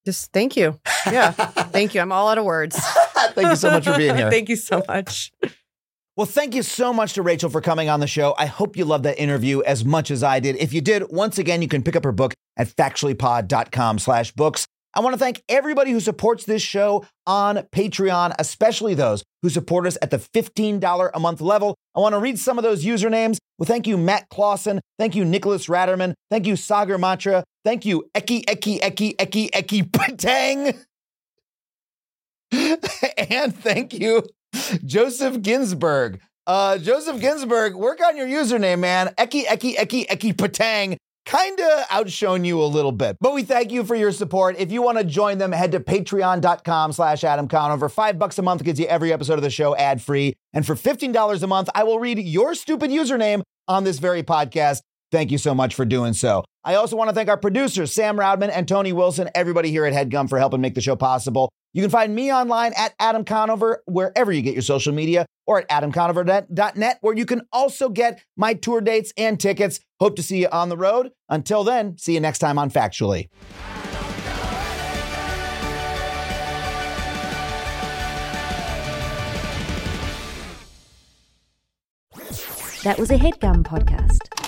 Just thank you. Yeah. Thank you. I'm all out of words. Thank you so much for being here. thank you so much. Well, thank you so much to Rachel for coming on the show. I hope you loved that interview as much as I did. If you did, once again, you can pick up her book at factuallypod.com slash books. I want to thank everybody who supports this show on Patreon, especially those who support us at the $15 a month level. I want to read some of those usernames. Well, thank you, Matt Clausen. Thank you, Nicholas Ratterman. Thank you, Sagar Matra. Thank you, Eki, Eki, Eki, Eki, Eki Patang. and thank you, Joseph Ginsburg. Uh, Joseph Ginsburg, work on your username, man. Eki, Eki, Eki, Eki Patang. Kinda outshone you a little bit, but we thank you for your support. If you want to join them, head to patreon.com slash Adam Conover. Five bucks a month gets you every episode of the show ad free. And for $15 a month, I will read your stupid username on this very podcast. Thank you so much for doing so. I also want to thank our producers, Sam Roudman and Tony Wilson, everybody here at HeadGum for helping make the show possible. You can find me online at Adam Conover, wherever you get your social media, or at adamconover.net, where you can also get my tour dates and tickets. Hope to see you on the road. Until then, see you next time on Factually. That was a headgum podcast.